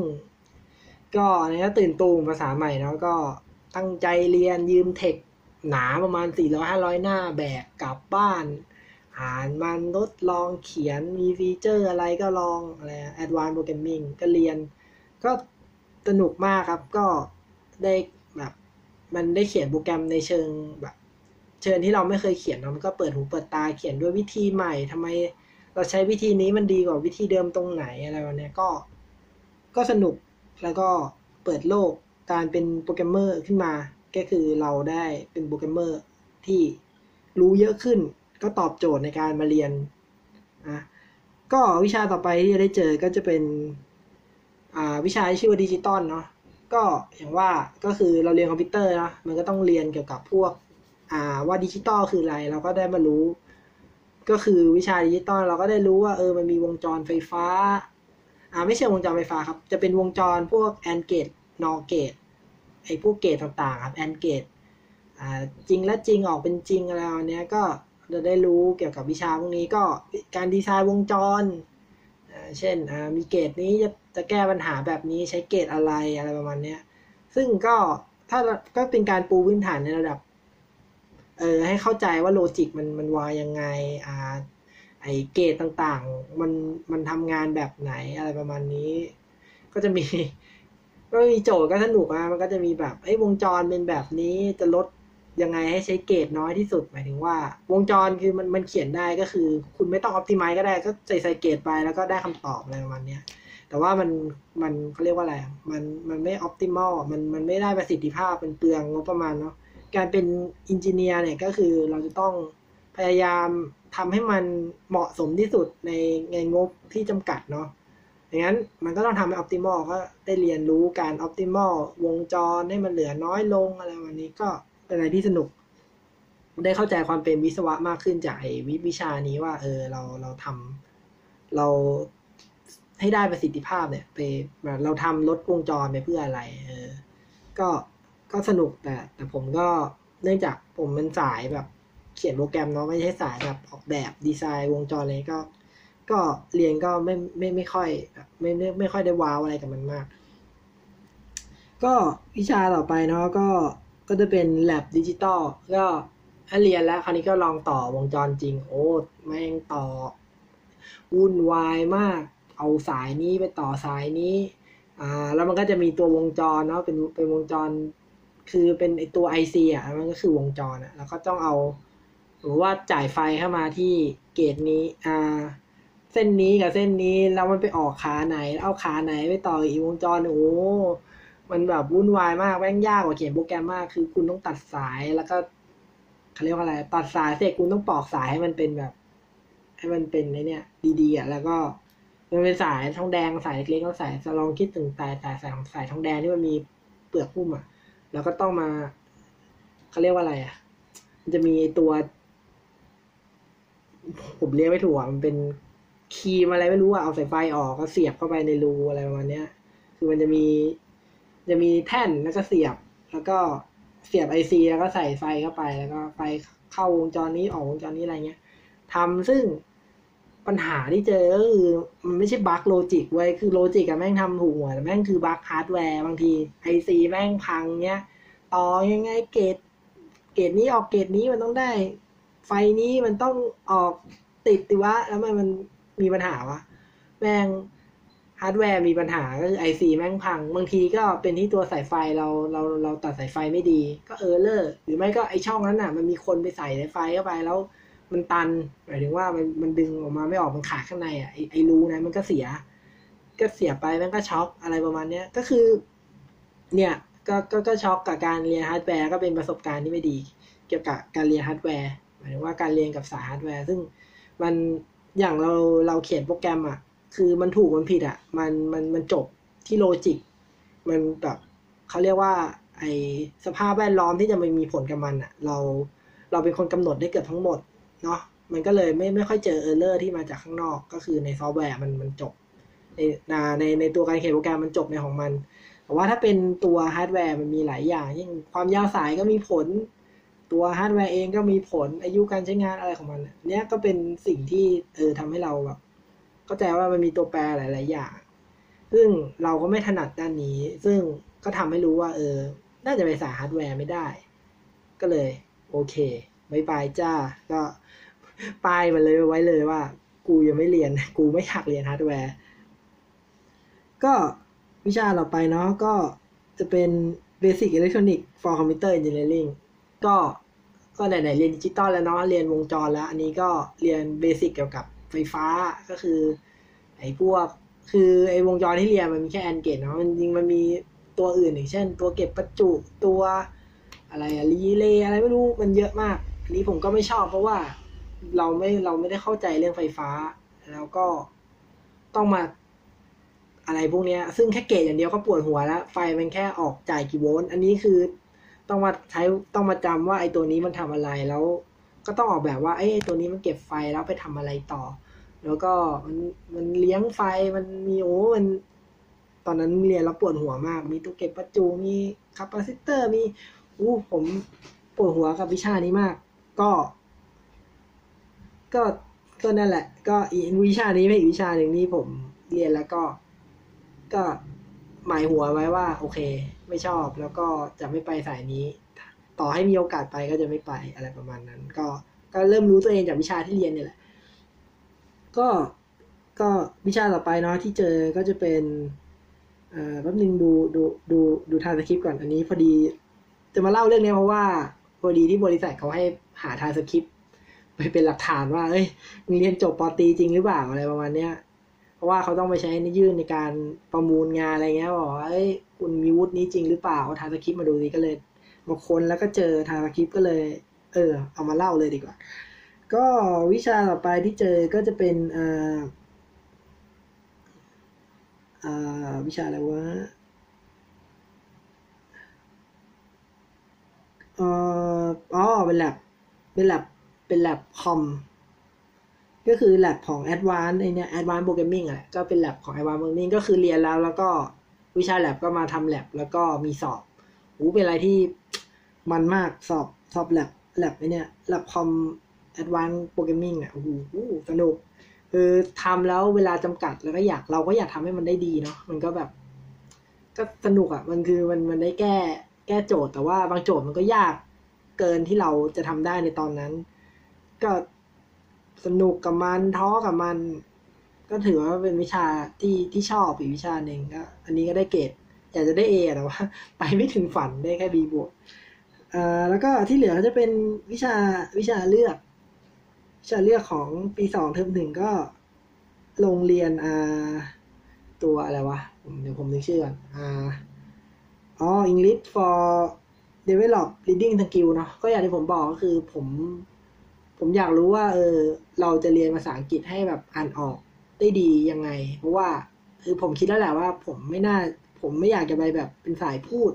ก็อันนี้ก็ตื่นตูมภาษาใหม่เนาะก็ตั้งใจเรียนยืมเทคหนาประมาณ 400-500 หน้าแบกกลับบ้าน อ่านมันทดลองเขียนมีฟีเจอร์อะไรก็ลองอะไร Advanced Programming ก็เรียน ก็สนุกมากครับก็ได้แบบมันได้เขียนโปรแกรมในเชิงแบบเชิญที่เราไม่เคยเขียนเนาะมันก็เปิดหูเปิดตาเขียนด้วยวิธีใหม่ทำไมเราใช้วิธีนี้มันดีกว่าวิธีเดิมตรงไหนอะไรวันนี้ก็ ก็สนุก แล้วก็เปิดโลกการเป็นโปรแกรมเมอร์ขึ้นมา ก็คือเราได้เป็นโปรแกรมเมอร์ที่รู้เยอะขึ้น ก็ตอบโจทย์ในการมาเรียนอะก็วิชาต่อไปที่จะได้เจอก็จะเป็นอ่าวิชาที่ชื่อว่าดิจิตอลเนาะก็อย่างว่าก็คือเราเรียนคอมพิวเตอร์นะมันก็ต้องเรียนเกี่ยวกับพวกอ่าว่าดิจิตอลคืออะไรเราก็ได้มารู้ ก็คือวิชาดิจิตอลเราก็ได้รู้ว่าเออมันมีวงจรไฟฟ้า อ่าไม่ใช่วงจรไฟฟ้าครับ จะเป็นวงจรพวก AND gate NOT gate ไอ้พวก gate ต่างๆครับ AND gate อ่าจริงและจริงออกเป็นจริงอะไรเนี้ยก็จะได้รู้เกี่ยวกับวิชาพวกนี้ก็การดีไซน์วงจรเช่นมี gate นี้จะจะแก้ปัญหาแบบนี้ใช้ gate อะไรอะไรประมาณเนี้ยซึ่งก็ถ้าก็เป็นการปูพื้นฐานในระดับเออให้เข้าใจว่า logic มันมัน work ยังไงอ่า ไอ gate ต่างๆ มันมันทำงานแบบไหนอะไรประมาณนี้ ก็จะมี ก็มีโจทย์ก็สนุกอะมันก็จะมีแบบไอ้วงจรเป็นแบบนี้จะลดยังไงให้ใช้เกตน้อยที่สุดหมายถึงว่า วงจรคือมันมันเขียนได้ก็คือ คุณไม่ต้องอ p ติ m i z e ก็ได้ก็ใส่ใส่เกตไปแล้วก็ได้คำตอบอะไรประมาณเนี้ยแต่ว่ามันมันเขาเรียกว่าอะไรมันมันไม่อ p ติม l มันมันไม่ได้ประสิทธิภาพเป็นเปลืองงบประมาณเนาะการเป็นอินจิเนียร์เนี่ยก็คือเราจะต้องพยายาม ทำให้มันเหมาะสมที่สุดในในงบที่จำกัดเนาะอย่างนั้นมันก็ต้องทำให้ออ t ติม l ก็ได้เรียนรู้การออ t ติม l วงจรให้มันเหลือน้อยลงอะไรวันนี้ก็เป็นอะไรที่สนุก ได้เข้าใจความเป็นวิศวะมากขึ้นจากไอ้วิวิชานี้ว่า เออเราเราทำเราให้ได้ประสิทธิภาพเนี่ย ไปเราทำลดวงจรไปเพื่ออะไร เออ ก็ก็สนุกแต่ แต่ผมก็เนื่องจากผมเป็นสายแบบ เขียนโปรแกรมเนาะไม่ใช่สายแบบออกแบบดีไซน์วงจรเลยก็ ก็เรียนก็ไม่ไม่ไม่ค่อยไม่ไม่ไม่ค่อยได้ว้าวอะไรกับมันมาก ก็วิชาต่อไปเนาะก็ก็จะเป็น lab ดิจิตอลก็ถ้าเรียนแล้วคราวนี้ก็ลองต่อวงจรจริง โอ้แม่งต่อวุ่นวายมาก เอาสายนี้ไปต่อสายนี้อ่าแล้วมันก็จะมีตัววงจรเนาะเป็นเป็นวงจร คือเป็นไอตัว IC อะมันก็คือวงจรอะแล้วก็ต้องเอา หรือว่าจ่ายไฟเข้ามาที่เกตนี้อ่าเส้นนี้กับเส้นนี้แล้วมันไปออกขาไหนเอาขาไหนไปต่ออีกวงจรโอ้มันแบบวุ่นวายมากแม่งยากกว่าเขียนโปรแกรมมากคือคุณต้องตัดสายแล้วก็เขาเรียกว่าอะไรตัดสายเสร็จคุณต้องปอกสายให้มันเป็นแบบ ให้มันเป็นในเนี่ยดีๆอะแล้วก็มันเป็นสายทองแดงสายเล็กๆแล้วสายลองคิดถึงสายสายสายสายทองแดงที่มันมีเปลือกหุ้มอะ แล้วก็ต้องมาเขาเรียกว่าอะไรอะ มันจะมีตัว ผมเรียกไม่ถูกอะมันเป็นคีมอะไรไม่รู้อะเอาสายไฟออกก็เสียบเข้าไปในรูอะไรประมาณเนี้ย คือมันจะมี จะมีแท่นแล้วก็เสียบ แล้วก็เสียบไอซีแล้วก็ใส่ไฟเข้าไป แล้วก็ไฟเข้าวงจรนี้ออกวงจรนี้อะไรเงี้ยทำซึ่งปัญหาที่เจอก็คือมันไม่ใช่ bug logic เว้ยคือ logic อะแม่งทำถูกว่ะแต่แม่งคือ bug ฮาร์ดแวร์บางทีไอซีแม่งพังเนี้ยต่อยังไง gate gate นี้ออก gate นี้มันต้องได้ ไฟนี้มันต้องออกติดดิวะ แล้วมันมันมีปัญหาวะ แม่งฮาร์ดแวร์มีปัญหาก็คือไอซีแม่งพัง บางทีก็เป็นที่ตัวสายไฟเราเราเราตัดสายไฟไม่ดี ก็ error หรือไม่ก็ไอช่องนั้นน่ะ มันมีคนไปใส่สายไฟเข้าไปแล้วมันตันหมายถึงว่ามันมันดึงออกมาไม่ออกมันขาดข้างในอะไอไอรูนะมันก็เสีย ก็เสียไปมันก็ช็อกอะไรประมาณเนี้ยก็คือ เนี่ยก็ก็ก็ช็อกกับการเรียนฮาร์ดแวร์ก็เป็นประสบการณ์ที่ไม่ดี เกี่ยวกับการเรียนฮาร์ดแวร์ หมายถึงว่าการเรียนกับสายฮาร์ดแวร์ซึ่งมันอย่างเราเราเขียนโปรแกรมอะ คือมันถูกมันผิดอะ มันมันมันจบที่ logic มันแบบเขาเรียกว่า ไอสภาพแวดล้อมที่จะมันมีผลกับมันอะ เราเราเป็นคนกำหนดได้เกือบทั้งหมดเนาะมันก็เลยไม่ไม่ค่อยเจอ error ที่มาจากข้างนอก ก็คือในซอฟต์แวร์มันมันจบ ในในในตัวการเขียนโปรแกรมมันจบในของมัน แต่ว่าถ้าเป็นตัวฮาร์ดแวร์มันมีหลายอย่างยิ่งความยาวสายก็มีผล ตัวฮาร์ดแวร์เองก็มีผลอายุการใช้งานอะไรของมันเนี้ยก็เป็นสิ่งที่เออทำให้เราแบบเข้าใจว่ามันมีตัวแปรหลาย ๆ อย่าง ซึ่งเราก็ไม่ถนัดด้านนี้ ซึ่งก็ทำให้รู้ว่า เออ น่าจะไปสายฮาร์ดแวร์ไม่ได้ ก็เลย โอเค bye bye จ้า ก็ bye มันเลยไว้เลยว่า กูยังไม่เรียน กูไม่อยากเรียนฮาร์ดแวร์ ก็วิชาต่อไปเนาะก็จะเป็น Basic Electronic for Computer Engineering ก็ ก็ไหนๆเรียนดิจิตอลแล้วเนาะเรียนวงจรแล้ว อันนี้ก็เรียน basic เกี่ยวกับไฟฟ้าก็คือ ไอ้พวก คือไอ้วงจรที่เรียนมันมีแค่ AND gate เนาะมันจริงมันมีตัวอื่นอย่างเช่น ตัวเก็บประจุตัวอะไรอะรีเลย์อะไรไม่รู้มันเยอะมากอันนี้ผมก็ไม่ชอบเพราะว่าเราไม่เราไม่ได้เข้าใจเรื่องไฟฟ้า แล้วก็ต้องมาอะไรพวกเนี้ย ซึ่งแค่เกตอย่างเดียวก็ปวดหัวแล้ว ไฟมันแค่ออกจ่ายกี่โวลต์ อันนี้คือ ต้องมาใช้ต้องมาจำว่าไอ้ตัวนี้มันทำอะไรแล้ว ก็ต้องออกแบบว่าไอ้ตัวนี้มันเก็บไฟแล้วไปทำอะไรต่อ แล้วก็มันมันเลี้ยงไฟมันมีโอ้มันตอนนั้นเรียนแล้วปวดหัวมาก มีตัวเก็บประจุมีคาปาซิเตอร์ มีอู้ผมปวดหัวกับวิชานี้มาก ก็ ก็ก็นั่นแหละ ก็อีกวิชานี้เป็นอีกวิชาหนึ่งที่ผมเรียนแล้วก็ ก็ หมายหัวไว้ว่า โอเค ไม่ชอบแล้วก็จะไม่ไปสายนี้ ต่อให้มีโอกาสไปก็จะไม่ไปอะไรประมาณนั้น ก็ก็เริ่มรู้ตัวเองจากวิชาที่เรียนเนี่ยแหละ ก็ก็วิชาต่อไปเนาะที่เจอก็จะเป็นเอ่อแป๊บนึงดูดูดูดูทางสคริปต์ก่อนอันนี้ พอดีจะมาเล่าเรื่องนี้เพราะว่าพอดีที่บริษัทเขาให้หาทางสคริปต์ไปเป็นหลักฐานว่าเอ้ยมึงเรียนจบปอตีจริงหรือเปล่าอะไรประมาณเนี้ย ราะว่าเขาต้องไปใช้ในยื่นในการประมูลงานอะไรเงี้ยบอกว่าเอ้ยคุณมีวุฒินี้จริงหรือเปล่าเอาทางสคริปต์มาดูดีก็เลยมาค้นแล้วก็เจอทางสคริปต์ก็เลย เออ เอามาเล่าเลยดีกว่า ก็วิชาต่อไปที่เจอก็จะเป็นเอ่อเอ่อวิชาอะไรวะเอ่ออ๋อเป็น lab เป็น lab เป็น lab คอม ก็คือ lab ของ advanced ไอเนี้ย advanced programming อะก็เป็น lab ของ advanced programming ก็คือเรียนแล้วแล้วก็วิชา lab ก็มาทำ lab แล้วก็มีสอบโอ้เป็นอะไรที่มันมากสอบสอบ lab lab ไอเนี้ย lab คอม advanced programming เนี่ยโอ้โหสนุกคือทำแล้วเวลาจำกัดแล้วก็อยากเราก็อยากทำให้มันได้ดีเนาะมันก็แบบ ก็สนุกอะ่ะมันคือมันมันได้แก้แก้โจทย์แต่ว่าบางโจทย์มันก็ยากเกินที่เราจะทำได้ในตอนนั้น ก็ สนุกกับมันท้อกับมัน ก็ถือว่าเป็นวิชาที่ที่ชอบอีกวิชาหนึ่งก็ อันนี้ก็ได้เกรดอยากจะได้เอแต่ว่า ไปไม่ถึงฝันได้แค่บีบวกอ่าแล้วก็ที่เหลือจะเป็นวิชาวิชาเลือกวิชาเลือกของปีสองเทอมหนึ่งก็โรงเรียนอ่าตัวอะไรวะเดี๋ยวผมนึกชื่อก่อนอ่าอ๋อ English for Develop Reading Skill เนาะก็อย่างที่ผมบอกก็คือผม ผมอยากรู้ว่า เออ เราจะเรียนภาษาอังกฤษให้แบบอ่านออกได้ดียังไง เพราะว่าคือผมคิดแล้วแหละว่า ผมไม่น่า ผมไม่อยากจะไปแบบเป็นสายพูด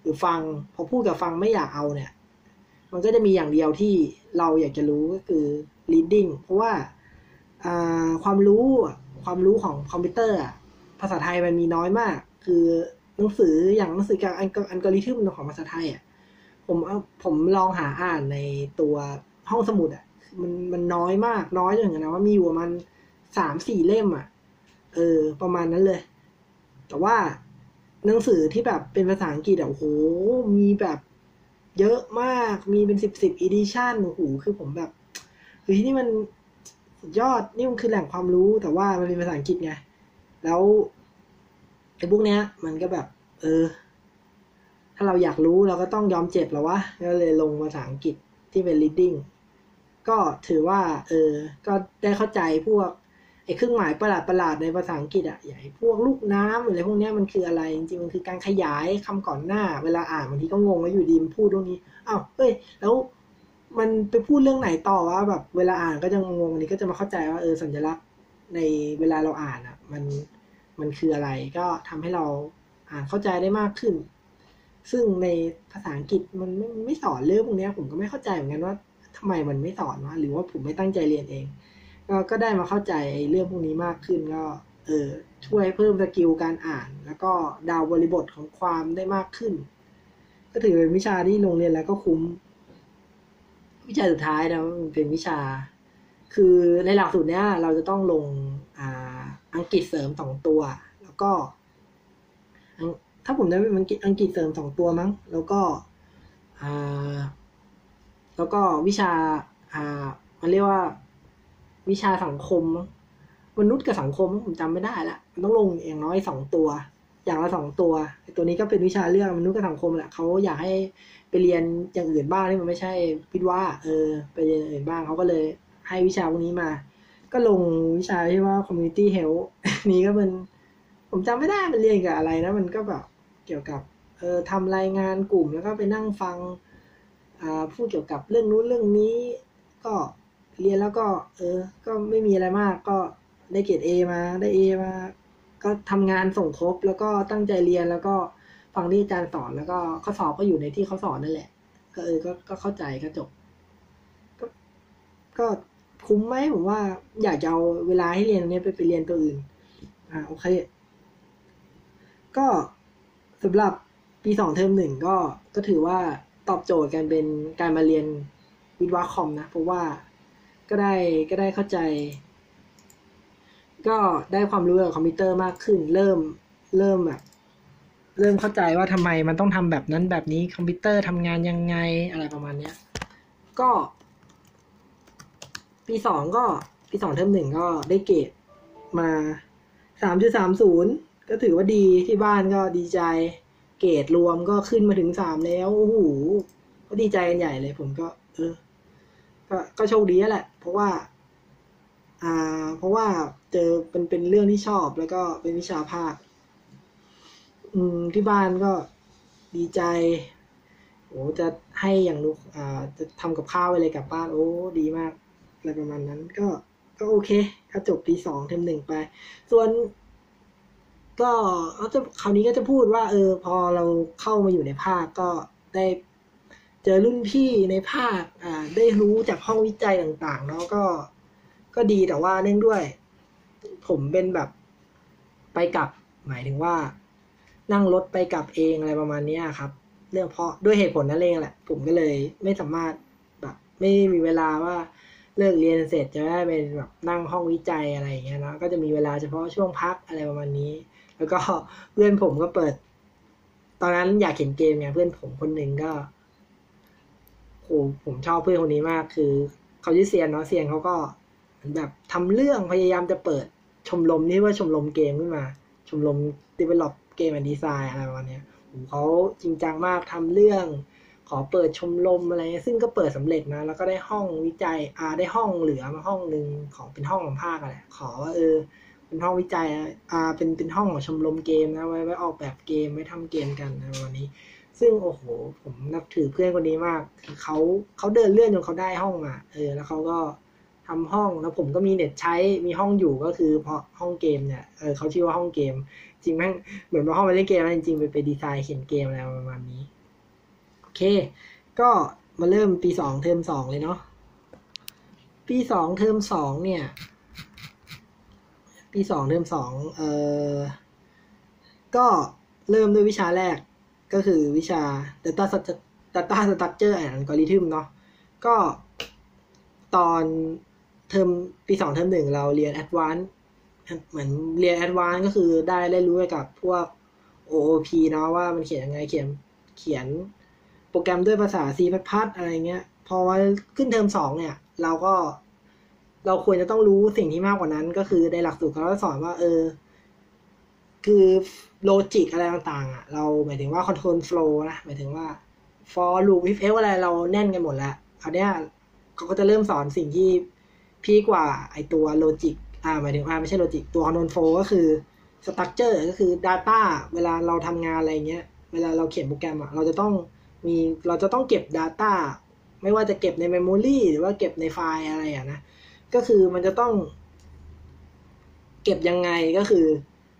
หรือฟัง พอพูดกับฟังไม่อยากเอาเนี่ย มันก็จะมีอย่างเดียวที่เราอยากจะรู้ก็คือ reading เพราะว่าความรู้ความรู้ของคอมพิวเตอร์ภาษาไทยมันมีน้อยมาก คือหนังสืออย่างหนังสือการอัลกอริทึมของภาษาไทยอะผมผมลองหาอ่านในตัวห้องสมุดอะ มันมันน้อยมากน้อยจนถึงนะว่ามีอยู่ประมาณสามสี่เล่มอะ เออ ประมาณนั้นเลย แต่ว่าหนังสือที่แบบเป็นภาษาอังกฤษอะโอ้โห มีแบบเยอะมาก มีเป็นสิบสิบ edition โอ้โห คือผมแบบคือที่นี่มันสุดยอด นี่มันคือแหล่งความรู้ แต่ว่ามันเป็นภาษาอังกฤษไง แล้วไอ้พวกเนี้ย มันก็แบบ เออ ถ้าเราอยากรู้เราก็ต้องยอมเจ็บแล้ววะ ก็เลยลงภาษาอังกฤษที่เป็น reading ก็ถือว่าเออก็ได้เข้าใจพวกไอ้เครื่องหมายประหลาดประหลาดในภาษาอังกฤษอะอย่างพวกลูกน้ำอะไรพวกนี้มันคืออะไร จริงๆมันคือการขยายคำก่อนหน้า เวลาอ่านบางทีก็งงแล้วอยู่ดีมันพูดตรงนี้อ้าวเฮ้ยแล้วมันไปพูดเรื่องไหนต่อวะแบบเวลาอ่านก็จะงงอันนี้ก็จะมาเข้าใจว่าเออสัญลักษณ์ในเวลาเราอ่านอะมันมันคืออะไรก็ทำให้เราอ่านเข้าใจได้มากขึ้น ซึ่งในภาษาอังกฤษมันไม่ไม่สอนเรื่องพวกนี้ผมก็ไม่เข้าใจเหมือนกันว่า ทำไมมันไม่สอนวะหรือว่าผมไม่ตั้งใจเรียนเอง ก็ก็ได้มาเข้าใจเรื่องพวกนี้มากขึ้นก็เออช่วยเพิ่มสกิลการอ่าน แล้วก็ดาวบริบทของความได้มากขึ้น ก็ถือเป็นวิชาที่โรงเรียนแล้วก็คุ้ม วิชาสุดท้ายนะมันเป็นวิชา คือในหลักสูตรเนี้ย เราจะต้องลงอ่าอังกฤษเสริมสองตัว แล้วก็ ถ้าผมได้เป็นอังกฤษอังกฤษเสริมสองตัวมั้ง แล้วก็อ่า แล้วก็วิชาอ่ามันเรียกว่าวิชาสังคม มนุษย์กับสังคมผมจำไม่ได้ละมันต้องลงอย่างน้อยสองตัว อย่างละสองตัวตัวนี้ก็เป็นวิชาเรื่องมนุษย์กับสังคมแหละเขาอยากให้ไปเรียนอย่างอื่นบ้างที่มันไม่ใช่วิทย์ว่า เออ ไปเรียนอื่นบ้างเขาก็เลยให้วิชาพวกนี้มา ก็ลงวิชาที่ว่า community health นี้ก็เป็นผมจำไม่ได้มันเรียนกับอะไรนะ มันก็แบบเกี่ยวกับเออทำรายงานกลุ่มแล้วก็ไปนั่งฟัง พูดเกี่ยวกับเรื่องนู้นเรื่องนี้ ก็เรียนแล้วก็ เออ ก็ไม่มีอะไรมาก ก็ได้เกรดเอมาได้เอมา ก็ทำงานส่งครบ แล้วก็ตั้งใจเรียนแล้วก็ฟังที่อาจารย์สอนแล้วก็ข้อสอบก็อยู่ในที่เขาสอนนั่นแหละ ก็เออก็ก็เข้าใจก็จบ ก็ก็คุ้มไหมผมว่า อยากจะเอาเวลาให้เรียนตรงนี้ไปไปเรียนตัวอื่น อ่าโอเค ก็สำหรับปีสองเทอมหนึ่งก็ก็ถือว่า ตอบโจทย์กันเป็นการมาเรียนวิทย์วะคอมนะ เพราะว่าก็ได้ก็ได้เข้าใจ ก็ได้ความรู้เกี่ยวกับคอมพิวเตอร์มากขึ้น เริ่มเริ่มแบบเริ่มเข้าใจว่าทำไมมันต้องทำแบบนั้นแบบนี้คอมพิวเตอร์ทำงานยังไงอะไรประมาณเนี้ย ก็ ปีสองก็ปีสองเทอมหนึ่งก็ได้เกรดมาสามจุดสามศูนย์ก็ถือว่าดีที่บ้านก็ดีใจ เกรดรวมก็ขึ้นมาถึงสามแล้วโอ้โหก็ดีใจกันใหญ่เลย ผมก็ เออ ก็ก็โชคดีแหละ เพราะว่า อ่า เพราะว่าเจอเป็นเป็นเรื่องที่ชอบแล้วก็เป็นวิชาภาค อืม ที่บ้านก็ดีใจโอ้จะให้อย่างนุกอ่า จะทำกับข้าวอะไรกลับบ้าน โอ้ดีมากอะไรประมาณนั้น ก็ก็โอเคก็จบปีสองเทอมหนึ่งไป ส่วน ก็เขาจะคราวนี้ก็จะพูดว่า เออ พอเราเข้ามาอยู่ในภาคก็ได้เจอรุ่นพี่ในภาคอ่าได้รู้จากห้องวิจัยต่างๆเนาะก็ก็ดีแต่ว่าเนื่องด้วย ผมเป็นแบบไปกลับ หมายถึงว่า นั่งรถไปกลับเองอะไรประมาณนี้ครับ เรื่องเพราะด้วยเหตุผลนั่นเองแหละ ผมก็เลยไม่สามารถแบบ ไม่มีเวลาว่าเลิกเรียนเสร็จจะได้เป็นแบบนั่งห้องวิจัยอะไรอย่างเงี้ยเนาะก็จะมีเวลาเฉพาะช่วงพักอะไรประมาณนี้ แล้วก็เพื่อนผมก็เปิด ตอนนั้นอยากเขียนเกมไงเพื่อนผมคนหนึ่งก็โหผมชอบเพื่อนคนนี้มากคือเขาชื่อเซียนเนาะเซียนเขาก็แบบทำเรื่องพยายามจะเปิดชมรมนี่ว่าชมรมเกมขึ้นมา ชมรม develop เกม and design อะไรประมาณนี้ยโหเขาจริงจังมากทำเรื่อง ขอเปิดชมรมอะไรเงี้ยซึ่งก็เปิดสำเร็จนะ แล้วก็ได้ห้องวิจัยอาได้ห้องเหลือมาห้องหนึ่งของเป็นห้องของภาคอะไรขอว่าเออ เป็นห้องวิจัยอ่าเป็นเป็นห้องของชมรมเกมนะไว้ไว้ออกแบบเกมไว้ทำเกมกันในวันนี้ ซึ่งโอ้โห ผมนับถือเพื่อนคนนี้มากคือเขาเขาเดินเลื่อนจนเขาได้ห้องมาเออแล้วเขาก็ทำห้องแล้วผมก็มีเน็ตใช้มีห้องอยู่ก็คือเพราะห้องเกมเนี่ยเออเขาชื่อว่าห้องเกม จริงแม่งเหมือนมาห้องไปเล่นเกมจริงๆไปไปดีไซน์เขียนเกมอะไรประมาณนี้โอเค ก็มาเริ่มปีสองเทอมสองเลยเนาะปีสองเทอมสองเนี่ย ปีสองเทอมสองเออก็เริ่มด้วยวิชาแรกก็คือวิชา data Stru- data structure and algorithm เนาะก็ตอนเทอมปีสองเทอมหนึ่งเราเรียน advanced เหมือนเรียน advanced ก็คือได้ได้รู้เกี่ยวกับพวก OOP เนาะว่ามันเขียนยังไงเขียนเขียนโปรแกรมด้วยภาษา C++ อะไรเงี้ย พอขึ้นเทอมสองเนี่ย เราก็ เราควรจะต้องรู้สิ่งที่มากกว่านั้น ก็คือในหลักสูตรเขาจะสอนว่า เออ คือ logic อะไรต่างๆอะเราหมายถึงว่า control flow นะหมายถึงว่า for loop if else อะไรเราแน่นกันหมดแล้วคราวเนี้ยเขาก็จะเริ่มสอนสิ่งที่ peak กว่าไอตัว logicอ่าหมายถึงอ่าไม่ใช่โลจิกตัว control flow ก็คือ structure ก็คือ data เวลาเราทำงานอะไรเงี้ย เวลาเราเขียนโปรแกรมอะเราจะต้องมีเราจะต้องเก็บ Data ไม่ว่าจะเก็บใน Memory หรือว่าเก็บในไฟล์อะไรอะนะ ก็คือมันจะต้อง เก็บยังไงก็คือ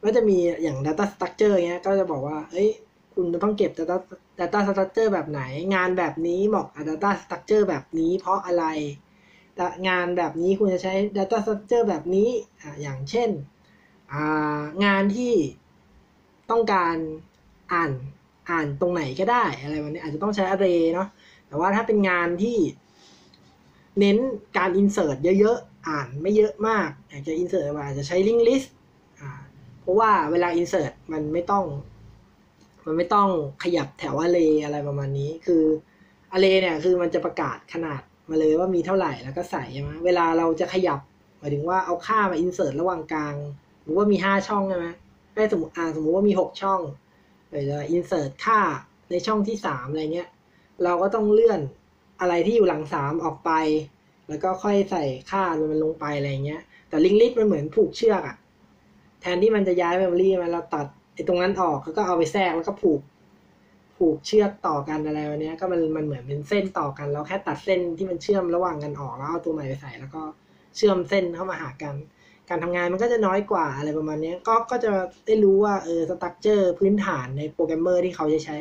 ก็จะมีอย่าง Data Structure เงี้ย ก็จะบอกว่า เอ้ย คุณจะต้องเก็บ Data Data Structure แบบไหน งานแบบนี้เหมาะกับ Data Structure แบบนี้เพราะอะไร งานแบบนี้คุณจะใช้ Data Structure แบบนี้อ่าอย่างเช่นอ่างานที่ต้องการอ่านอ่านตรงไหนก็ได้อะไรแบบนี้อาจจะต้องใช้ array เนาะแต่ว่าถ้าเป็นงานที่ เน้นการ insert เยอะๆ อ่านไม่เยอะมากอยากจะ insert ว่าอาจจะใช้ link list อ่าเพราะว่าเวลา insert มันไม่ต้อง มันไม่ต้องขยับแถว array อะไรประมาณนี้ คือ array เนี่ยคือมันจะประกาศขนาดมาเลยว่ามีเท่าไหร่แล้วก็ใส่ใช่ไหมเวลาเราจะขยับหมายถึงว่าเอาค่ามา insert ระหว่างกลางหรือว่ามีห้าช่องใช่ไหมได้สมมติอ่าสมมติว่ามีหกช่องเดี๋ยวจะ insert ค่าในช่องที่สามอะไรเงี้ย เราก็ต้องเลื่อน อะไรที่อยู่หลังสามออกไป แล้วก็ค่อยใส่ค่ามันลงไปอะไรเงี้ย แต่ linked list มันเหมือนผูกเชือกอะแทนที่มันจะย้าย memory มาเราตัดไอ้ตรงนั้นออกแล้วก็เอาไปแทรกแล้วก็ผูก ผูกเชือกต่อกันอะไรวันนี้ยก็มันมันเหมือนเป็นเส้นต่อกัน เราแค่ตัดเส้นที่มันเชื่อมระหว่างกันออกแล้วเอาตัวใหม่ไปใส่แล้วก็เชื่อมเส้นเข้ามาหากัน การทำงานมันก็จะน้อยกว่าอะไรประมาณนี้ก็ก็จะได้รู้ว่าเออสตั๊กเจอร์พื้นฐานในโปรแกรมเมอร์ที่เขาจะใช้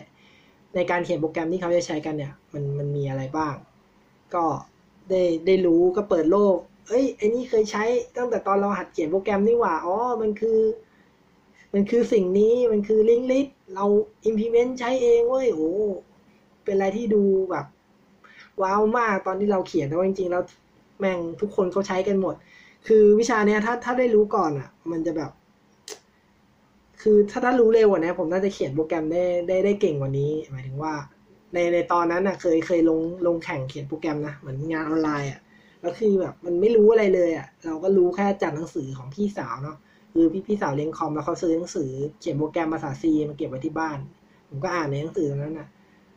ในการเขียนโปรแกรมที่เขาจะใช้กันเนี่ย มันมันมีอะไรบ้าง ก็ได้ได้รู้ก็เปิดโลก เอ้ยไอ้นี่เคยใช้ตั้งแต่ตอนเราหัดเขียนโปรแกรมนี่หว่า อ๋อ มันคือ มันคือสิ่งนี้ มันคือลิงก์ลิสเรา implement ใช้เองเว้ย โอ้ เป็นอะไรที่ดูแบบ ว้าวมากตอนที่เราเขียนแต่ว่าจริงๆ แล้วแม่งทุกคนเขาใช้กันหมด คือวิชาเนี้ยถ้าถ้าได้รู้ก่อนอะ มันจะแบบ คือถ้าถ้ารู้เร็วกว่านี้ผมน่าจะเขียนโปรแกรมได้ได้ได้เก่งกว่านี้ หมายถึงว่า ในในตอนนั้นอะ เคยเคยลงลงแข่งเขียนโปรแกรมนะเหมือนงานออนไลน์อะแล้วคือแบบมันไม่รู้อะไรเลยอะ เราก็รู้แค่จากหนังสือของพี่สาวเนาะคือพี่พี่สาวเรียนคอมแล้วเขาซื้อหนังสือเขียนโปรแกรมภาษา C มาเก็บไว้ที่บ้าน ผมก็อ่านในหนังสือนั้นน่ะ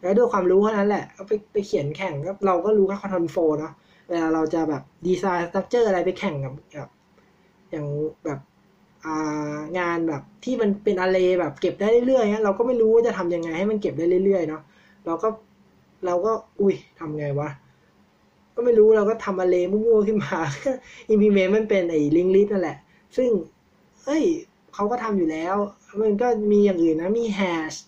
แล้วด้วยความรู้เท่านั้นแหละก็ไปไปเขียนแข่งก็เราก็รู้แค่ control flow เนาะเวลาเราจะแบบ design structure อะไรไปแข่งกับกับอย่างแบบงานแบบที่มันเป็นอะไรแบบเก็บได้เรื่อยๆเราก็ไม่รู้ว่าจะทำยังไงให้มันเก็บได้เรื่อยๆเนาะเราก็เราก็อุ้ยทำไงวะก็ไม่รู้เราก็ทำอะไรมั่วๆขึ้นมา implement มันเป็นไอ้ลิงลิสนั่นแหละ ซึ่งเอ้ยเขาก็ทำอยู่แล้ว มันก็มีอย่างอื่นนะ มี hash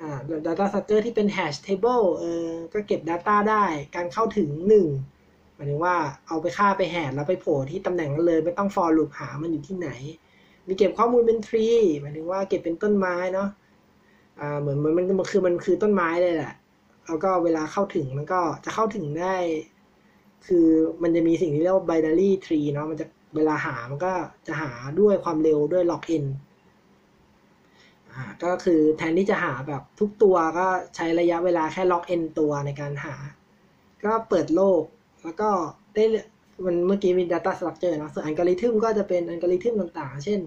อ่า data structure ที่เป็น hash table เออก็เก็บ data ได้ การเข้าถึงหนึ่ง มายถึงว่าเอาไปค่าไปแหดแล้วไปโผล่ที่ตำแหน่งนั้นเลยไม่ต้อง for loop หามันอยู่ที่ไหน มีเก็บข้อมูลเป็น tree หมายถึงว่าเก็บเป็นต้นไม้เนาะอ่าเหมือนมันมันคือมันคือต้นไม้เลยแหละแล้วก็เวลาเข้าถึงมันก็จะเข้าถึงได้ คือมันจะมีสิ่งที่เรียกว่า binary tree เนาะมันจะเวลาหามันก็จะหาด้วยความเร็วด้วย log n อ่าก็คือแทนที่จะหาแบบทุกตัวก็ใช้ระยะเวลาแค่ log n ตัวในการหา ก็เปิดโลก แล้วก็ได้มันเมื่อกี้มี data structure เนาะส่วนอัลกอริทึมก็จะเป็นอัลกอริทึมต่างๆ เช่น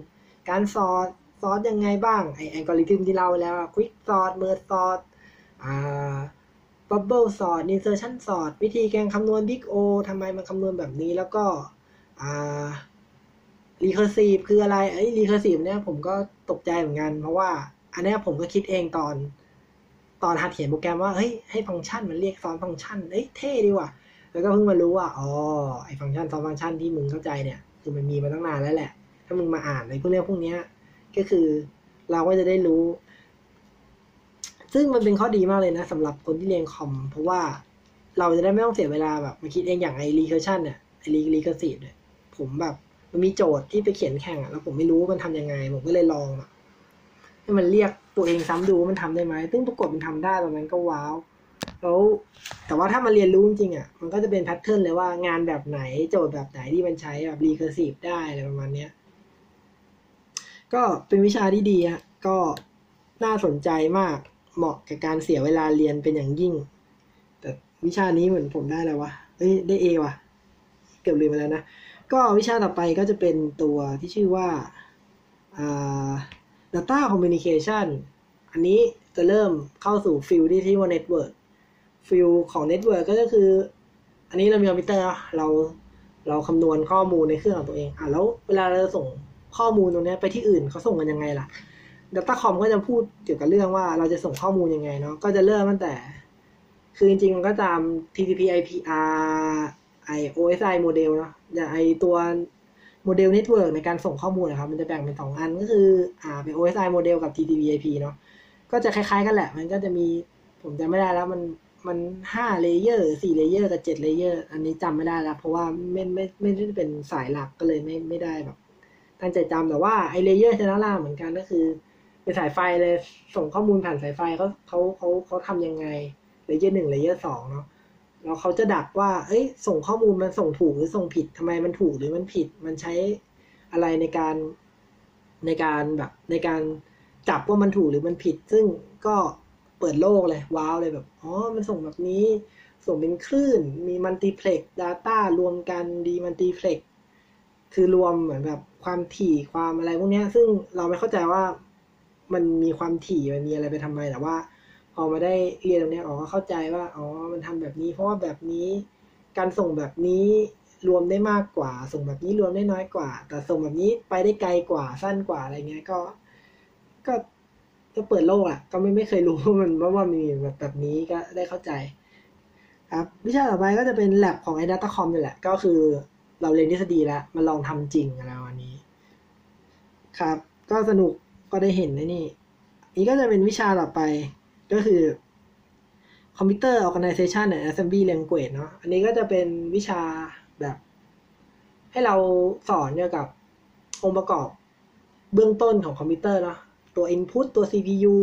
การ sort sort ยังไงบ้างไออัลกอริทึมที่เล่าแล้ว quick sort merge sort อ่า bubble sort insertion sort วิธีการคำนวณ big O ทำไมมันคำนวณแบบนี้แล้วก็อ่า recursive คืออะไรไอ้ recursive เนี่ยผมก็ตกใจเหมือนกัน เพราะว่าอันนี้ผมก็คิดเองตอน ตอนหัดเขียนโปรแกรมว่าเฮ้ยให้ฟังก์ชันมันเรียกซ้อนฟังก์ชันเอ้ยเท่ดีว่ะ แล้วก็เพิ่งมารู้ว่าอ๋อไอ้ฟังก์ชันซอนฟังก์ชันที่มึงเข้าใจเนี่ย คือมันมีมาตั้งนานแล้วแหละ ถ้ามึงมาอ่านในพวกเรื่องพวกเนี้ยก็คือเราก็จะได้รู้ ซึ่งมันเป็นข้อดีมากเลยนะสำหรับคนที่เรียนคอม เพราะว่าเราจะได้ไม่ต้องเสียเวลาแบบมาคิดเองอย่างไอ้ recursion เนี่ยไอ้ recursive เนี่ยผมแบบมันมีโจทย์ที่ไปเขียนแข่งอะแล้วผมไม่รู้ว่ามันทำยังไง ผมก็เลยลองอะให้มันเรียกตัวเองซ้ำดูว่ามันทำได้ไหมซึ่งปรากฏมันทำได้ตอนนั้นก็ว้าว แล้วแต่ว่าถ้ามาเรียนรู้จริงอะมันก็จะเป็นแพทเทิร์นเลยว่างานแบบไหนโจทย์แบบไหนที่มันใช้แบบ recursive ได้อะไรประมาณเนี้ยก็เป็นวิชาที่ดีฮะก็น่าสนใจมากเหมาะกับการเสียเวลาเรียนเป็นอย่างยิ่ง แต่วิชานี้เหมือนผมได้แล้ววะเอ้ยได้ A ว่ะเกือบลืมไปแล้วนะก็วิชาต่อไปก็จะเป็นตัวที่ชื่อว่าอ่า data communication อันนี้จะเริ่มเข้าสู่ field ที่ที่ว่า network field ของ network ก็คือ อันนี้เรามีคอมพิวเตอร์เราเราคำนวณข้อมูลในเครื่องของตัวเองอะแล้วเวลาเราส่งข้อมูลตรงนี้ไปที่อื่นเขาส่งกันยังไงล่ะ Datacom ก็จะพูดเกี่ยวกับเรื่องว่าเราจะส่งข้อมูลยังไงเนาะก็จะเริ่มตั้งแต่ คือจริงๆมันก็ตาม TCP IP R ไอ OSI โมเดลเนาะอย่างไอตัว model network ในการส่งข้อมูลนะครับ มันจะแบ่งเป็นสองอันก็คืออ่าเป็น OSI model กับ TCP IP เนาะก็จะคล้ายๆกันแหละ มันก็จะมีผมจำไม่ได้แล้วมัน มันห้า layer สี่ layer กับเจ็ด layer อันนี้จำไม่ได้แล้ว เพราะว่าไม่ไม่ไม่ได้เป็นสายหลักก็เลยไม่ไม่ได้แบบตั้งใจจำแต่ว่าไอ layer ชั้นล่างเหมือนกันก็คือ เป็นสายไฟเลยส่งข้อมูลผ่านสายไฟเขาเขาเขาเขาทำยังไง layer หนึ่ง layer สองเนาะแล้วเขาจะดักว่า เอ้ย ส่งข้อมูลมันส่งถูกหรือส่งผิดทำไมมันถูกหรือมันผิด มันใช้อะไรในการในการแบบในการจับว่ามันถูกหรือมันผิด ซึ่งก็ เปิดโลกเลย ว้าวเลยแบบ อ๋อ มันส่งแบบนี้ ส่งเป็นคลื่น มี multiplex data รวมกัน demultiplex คือรวมเหมือนแบบความถี่ความอะไรพวกนี้ซึ่งเราไม่เข้าใจว่ามันมีความถี่มันมีอะไรไปทำไมแต่ว่าพอมาได้เรียนตรงนี้อ๋อเข้าใจว่าอ๋อมันทำแบบนี้ เพราะว่าแบบนี้ การส่งแบบนี้รวมได้มากกว่า ส่งแบบนี้รวมได้น้อยกว่า แต่ส่งแบบนี้ไปได้ไกลกว่าสั้นกว่าอะไรเงี้ยก็ ก็ ก็เปิดโลกอะ ก็ไม่ไม่เคยรู้ว่ามันว่าว่ามีแบบแบบนี้ก็ได้เข้าใจ ครับ วิชาต่อไปก็จะเป็นแ a บของไอ้ Datacom นี่แหละ ก็คือเราเรียนทฤษฎีแล้วมาลองทำจริงอะไรวันนี้ ครับ ก็สนุกก็ได้เห็นนะนี่นี่ก็จะเป็นวิชาต่อไปก็คือ Computer Organization and Assembly Language เนาะอันนี้ก็จะเป็นวิชาแบบ ให้เราสอนเกี่ยวกับองค์ประกอบเบื้องต้นของคอมพิวเตอร์เนาะ ตัว Input ตัว CPU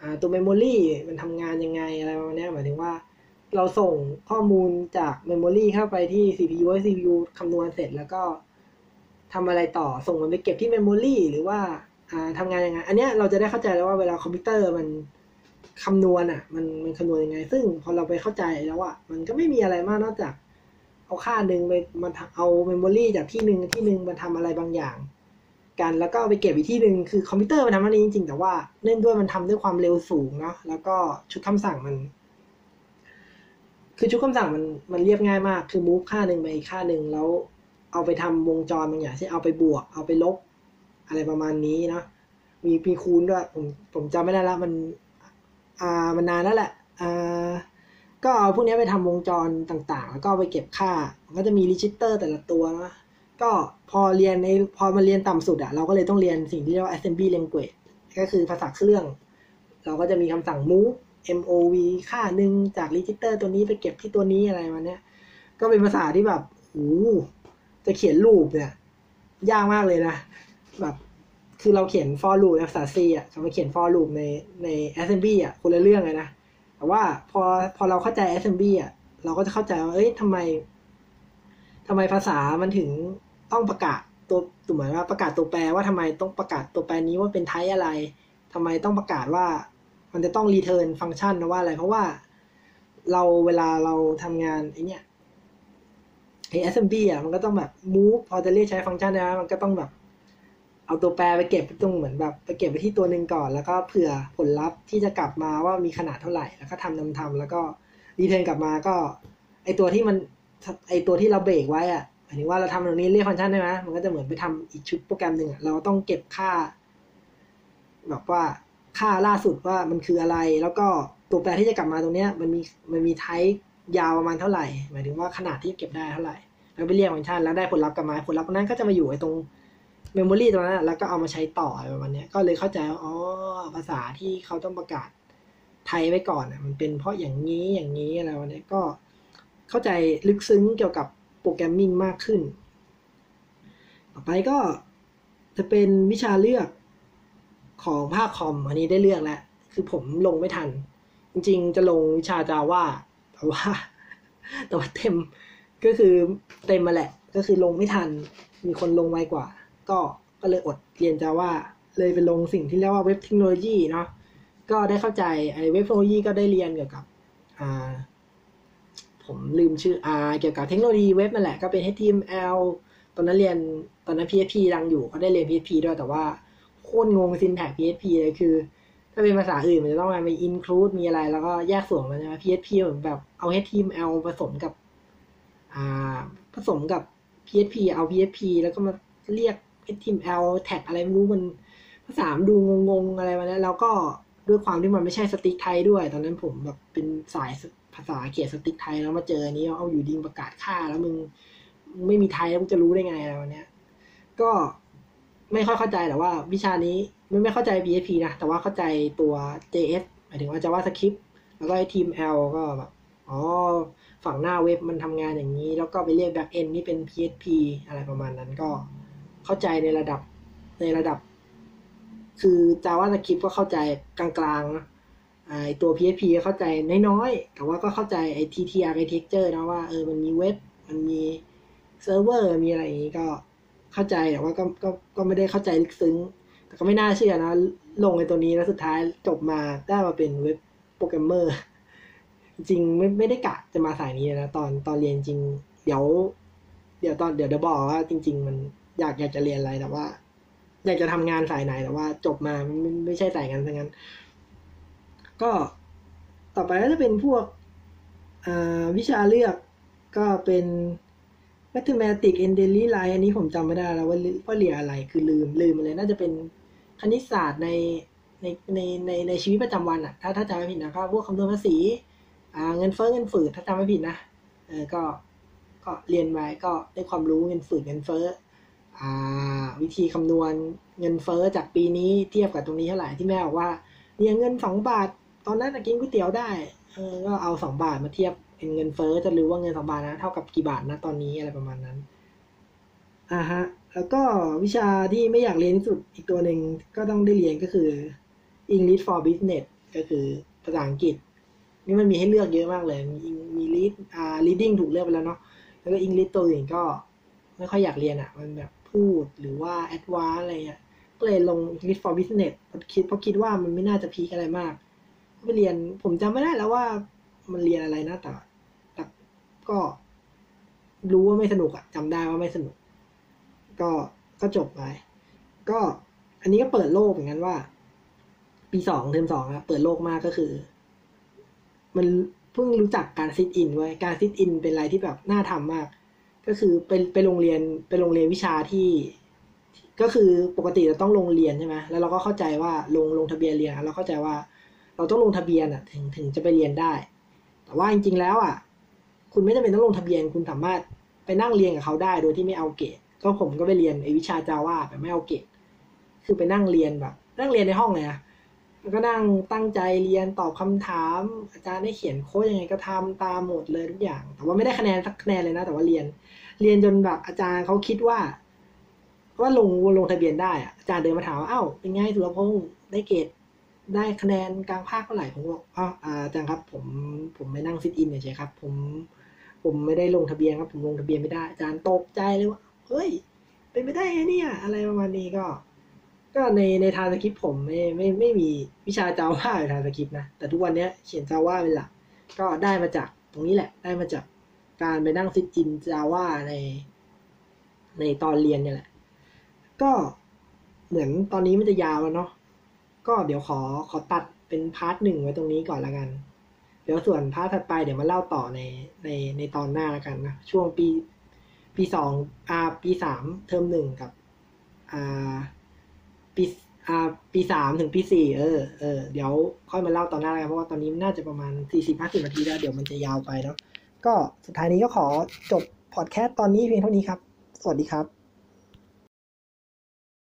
อ่าตัว Memory มันทำงานยังไงอะไรประมาณนี้หมายถึงว่าเราส่งข้อมูลจาก Memory เข้าไปที่ CPU ให้ CPU คำนวณเสร็จแล้วก็ทำอะไรต่อส่งมันไปเก็บที่ Memory หรือว่าอ่าทำงานยังไง อันนี้เราจะได้เข้าใจแล้วว่าเวลาคอมพิวเตอร์มันคำนวณอะมันมันคำนวณยังไง ซึ่งพอเราไปเข้าใจแล้วอะมันก็ไม่มีอะไรมากนอกจาก เอาค่าหนึ่งไปมาเอา memory จากที่หนึ่งที่หนึ่งมาทำอะไรบางอย่าง กันแล้วก็ไปเก็บอีกที่หนึ่งคือคอมพิวเตอร์มันทำอันนี้จริงๆ แต่ว่าเนื่องด้วยมันทำด้วยความเร็วสูงเนาะแล้วก็ชุดคำสั่งมัน คือชุดคำสั่งมันมันเรียบง่ายมาก คือ move ค่าหนึ่งไปอีกค่าหนึ่งแล้วเอาไปทำวงจรบางอย่างเช่นเอาไปบวก เอาไปลบ อะไรประมาณนี้เนาะมีมีคูณด้วยผมผมจำไม่ได้ละมันอ่ามันนานแล้วแหละอ่าก็เอาพวกนี้ไปทำวงจรต่างๆ แล้วก็ไปเก็บค่า มันก็จะมี register แต่ละตัวนะ ก็พอเรียนในพอมาเรียนต่ำสุดอะเราก็เลยต้องเรียนสิ่งที่เรียกว่า assembly language ก็คือภาษาเครื่อง เราก็จะมีคำสั่ง move mov ค่าหนึ่งจาก register ตัวนี้ไปเก็บที่ตัวนี้อะไรมาเนี้ย ก็เป็นภาษาที่แบบโอ้จะเขียน loop เนี่ย ยากมากเลยนะ แบบคือเราเขียน for loop ในภาษา C อะจะมาเขียน for loop ในใน assembly อะคนละเรื่องเลยนะ แต่ว่าพอพอเราเข้าใจ assembly อะเราก็จะเข้าใจว่าเอ้ยทำไมทำไมภาษามันถึง ต้องประกาศตัวตัวเหมือนว่าประกาศตัวแปรว่าทำไมต้องประกาศตัวแปรนี้ว่าเป็นไทป์อะไรทำไมต้องประกาศว่า มันจะต้อง return ฟังก์ชันนะว่าอะไร เพราะว่าเราเวลาเราทำงานไอเนี้ยไอ assembly อะมันก็ต้องแบบ move พอจะเรียกใช้ฟังก์ชันนะมันก็ต้องแบบเอาตัวแปรไปเก็บตรงเหมือนแบบไปเก็บไปที่ตัวหนึ่งก่อน แล้วก็เผื่อผลลัพธ์ที่จะกลับมาว่ามีขนาดเท่าไหร่ แล้วก็ทำทำทำแล้วก็รีเทิร์นกลับมาก็ ไอตัวที่มันไอตัวที่เราเบรกไว้อะ หมายถึงว่าเราทำตรงนี้เรียกฟังก์ชันได้ไหมมันก็จะเหมือนไปทำอีกชุดโปรแกรมหนึ่งอะเราต้องเก็บค่าแบบว่าค่าล่าสุดว่ามันคืออะไร แล้วก็ตัวแปรที่จะกลับมาตรงเนี้ย มันมีมันมีไทป์ยาวประมาณเท่าไหร่ หมายถึงว่าขนาดที่เก็บได้เท่าไหร่แล้วไปเรียกฟังก์ชันแล้วได้ผลลัพธ์กลับมาผลลัพธ์นั้นก็จะมาอยู่ไอ้ตรงเมมโมรีตรงนั้นแล้วก็เอามาใช้ต่ออะไรประมาณนี้ก็เลยเข้าใจว่าอ๋อภาษาที่เขาต้องประกาศไทยไว้ก่อนอะมันเป็นเพราะอย่างนี้อย่างนี้อะไรวันนี้ก็เข้าใจลึกซึ้งเกี่ยวกับ ปรแกรมมิ่งมากขึ้น ต่อไปก็จะเป็นวิชาเลือกของภาคคอมอันนี้ได้เลือกแล้ว คือผมลงไม่ทัน จริงๆ จะลงวิชาจาว่าแต่ว่าแต่ว่าเต็มก็คือเต็มมาแหละ ก็คือลงไม่ทัน มีคนลงไวกว่า ก็ก็เลยอดเรียนจาว่าเลยไปลงสิ่งที่เรียกว่าเว็บเทคโนโลยีเนาะก็ได้เข้าใจไอ้เว็บเทคโนโลยีก็ได้เรียนเกี่ยวกับอ่า ผมลืมชื่ออาเกี่ยวกับเทคโนโลยีเว็บนั่นแหละก็เป็น HTML ตอนนั้นเรียนตอนนั้น PHP ดังอยู่ก็ได้เรียน PHP ด้วยแต่ว่าโคตรงง syntax PHP เลยคือ ถ้าเป็นภาษาอื่นมันจะต้องมี include มีอะไร แล้วก็แยกส่วนมันใช่ไหม PHP เหมือนแบบเอา HTML ผสมกับอ่าผสมกับ PHP เอา PHP แล้วก็มาเรียก HTML แท็กอะไรไม่รู้มันภาษาดูงงๆอะไรมาแล้วแล้วก็ด้วยความที่มันไม่ใช่สติ๊กไทยด้วย ตอนนั้นผมแบบเป็นสาย ภาษาเขียนสติ๊กไทยแล้วมาเจออันนี้เอาอยู่ดีประกาศค่าแล้วมึงไม่มีไทยแล้วมึงจะรู้ได้ไงอะไรวันเนี้ย ก็ไม่ค่อยเข้าใจแต่ว่า วิชานี้ไม่ไม่เข้าใจ PHP นะ แต่ว่าเข้าใจตัว JS หมายถึงว่า JavaScript แล้วก็ไอทีม L ก็แบบอ๋อฝั่งหน้าเว็บมันทำงานอย่างนี้ แล้วก็ไปเรียก back end นี่เป็น PHP อะไรประมาณนั้นก็เข้าใจในระดับในระดับ คือ JavaScript ก็เข้าใจกลางๆนะ ตัว PHP เข้าใจน้อยๆ แต่ว่าก็เข้าใจไอ TT architecture นะว่าเออมันมีเว็บ มันมีเซิร์ฟเวอร์ มีอะไรอย่างนี้ก็เข้าใจแต่ว่าก็ก็ก็ไม่ได้เข้าใจลึกซึ้ง แต่ก็ไม่น่าเชื่อนะ ลงในตัวนี้แล้วสุดท้ายจบมาได้มาเป็น web programmer จริงไม่ไม่ได้กะจะมาสายนี้นะ ตอนตอนเรียนจริง เดี๋ยว เดี๋ยวตอนเดี๋ยวเดี๋ยวบอกว่าจริง ๆ มันอยากอยากจะเรียนอะไรแต่ว่า อยากจะทำงานสายไหนแต่ว่า จบมาไม่ไม่ใช่สายงานทั้งนั้น ก็ต่อไปก็จะเป็นพวกวิชาเลือกก็เป็น mathematics and daily life อันนี้ผมจำไม่ได้แล้วว่าว่าเรียนอะไรคือลืมลืมอะไรน่าจะเป็นคณิตศาสตร์ในในในในในชีวิตประจำวันอะถ้าถ้าจำไม่ผิดนะครับพวกคำนวณภาษีเงินเฟ้อเงินฝืดถ้าจำไม่ผิดนะเออก็ก็เรียนไว้ก็ได้ความรู้เงินฝืดเงินเฟ้ออาวิธีคำนวณเงินเฟ้อจากปีนี้เทียบกับตรงนี้เท่าไหร่ที่แม่บอกว่าเรียนเงินสองบาท ตอนนั้นกินก๋วยเตี๋ยวได้เออก็เอาสองบาทมาเทียบเป็นเงินเฟ้อจะรู้ว่าเงินสองบาทนะเท่ากับกี่บาทนะตอนนี้อะไรประมาณนั้นอ่าฮะ แล้วก็วิชาที่ไม่อยากเรียนที่สุดอีกตัวหนึ่งก็ต้องได้เรียนก็คือ English for Business ก็คือภาษาอังกฤษ นี่มันมีให้เลือกเยอะมากเลย มีมี read อ่า reading ถูกเลือกไปแล้วเนาะแล้วก็ English ตัวอื่นก็ไม่ค่อยอยากเรียนอะ่ะ มันแบบพูดหรือว่า advance อะไรเงี้ยก็เลยลง English for Business เพราะคิดเพราะคิดว่ามันไม่น่าจะ peak อะไรมาก ไปเรียน ผมจำไม่ได้แล้วว่ามันเรียนอะไรนะแต่แต่ก็รู้ว่าไม่สนุกอะจำได้ว่าไม่สนุก ก็ก็จบไปก็อันนี้ก็เปิดโลกเหมือนกันว่า ปีสองเทอมสองอะเปิดโลกมากก็คือ มันเพิ่งรู้จักการ sit in ไว้การ sit in เป็นอะไรที่แบบน่าทำมาก ก็คือไปไปโรงเรียนไปโรงเรียนวิชาที่ ก็คือปกติเราต้องลงเรียนใช่ไหมแล้วเราก็เข้าใจว่าลงลงทะเบียนเรียนเราเข้าใจว่า เราต้องลงทะเบียนอะถึงถึงจะไปเรียนได้ แต่ว่าจริงๆแล้วอะ คุณไม่จำเป็นต้องลงทะเบียนคุณสามารถไปนั่งเรียนกับเขาได้โดยที่ไม่เอาเกรดก็ผมก็ไปเรียนไอวิชาจาว่าแบบไม่เอาเกรดคือไปนั่งเรียนแบบ นั่งเรียนในห้องเลยอะก็นั่งตั้งใจเรียนตอบคำถาม อาจารย์ได้เขียนโค้ดยังไงก็ทำตามหมดเลยทุกอย่าง แต่ว่าไม่ได้คะแนนสักคะแนนเลยนะ แต่ว่าเรียน เรียนจนแบบอาจารย์เขาคิดว่า ว่าลงลงทะเบียนได้อะอาจารย์เดินมาถามว่าเอ้าเป็นไงสุรพงศ์ได้เกรด ได้คะแนนกลางภาคเท่าไหร่ผมบอกอ๋ออาจารย์ครับ ผมผมไม่นั่งซิทอินเฉยครับ ผม ผมไม่ได้ลงทะเบียนครับ ผมลงทะเบียนไม่ได้อาจารย์ตกใจเลยว่าเฮ้ย เป็นไม่ได้ไงเนี่ย อะไรประมาณนี้ก็ ก็ในในทางสคริปต์ผมไม่ไม่ไม่มีวิชาจาว่าในทางสคริปต์นะแต่ทุกวันนี้เขียนจาว่าเป็นหลักก็ได้มาจากตรงนี้แหละ ได้มาจากการไปนั่ง sit in Java ใน ในตอนเรียนเนี่ยแหละ ก็เหมือนตอนนี้มันจะยาวแล้วเนาะ ก็เดี๋ยวขอขอตัดเป็น part หนึ่งไว้ตรงนี้ก่อนละกัน เดี๋ยวส่วน part ถัดไปเดี๋ยวมาเล่าต่อในในในตอนหน้าละกันนะ ช่วงปีปีสองอ่าปีสามเทอมหนึ่งกับอ่าปีอ่าปีสามถึงปีสี่เออเออเดี๋ยวค่อยมาเล่าตอนหน้าละกันเพราะว่าตอนนี้น่าจะประมาณสี่สิบห้าสิบนาทีแล้วเดี๋ยวมันจะยาวไปเนาะก็สุดท้ายนี้ก็ขอจบพอดแคสต์ตอนนี้เพียงเท่านี้ครับ สวัสดีครับ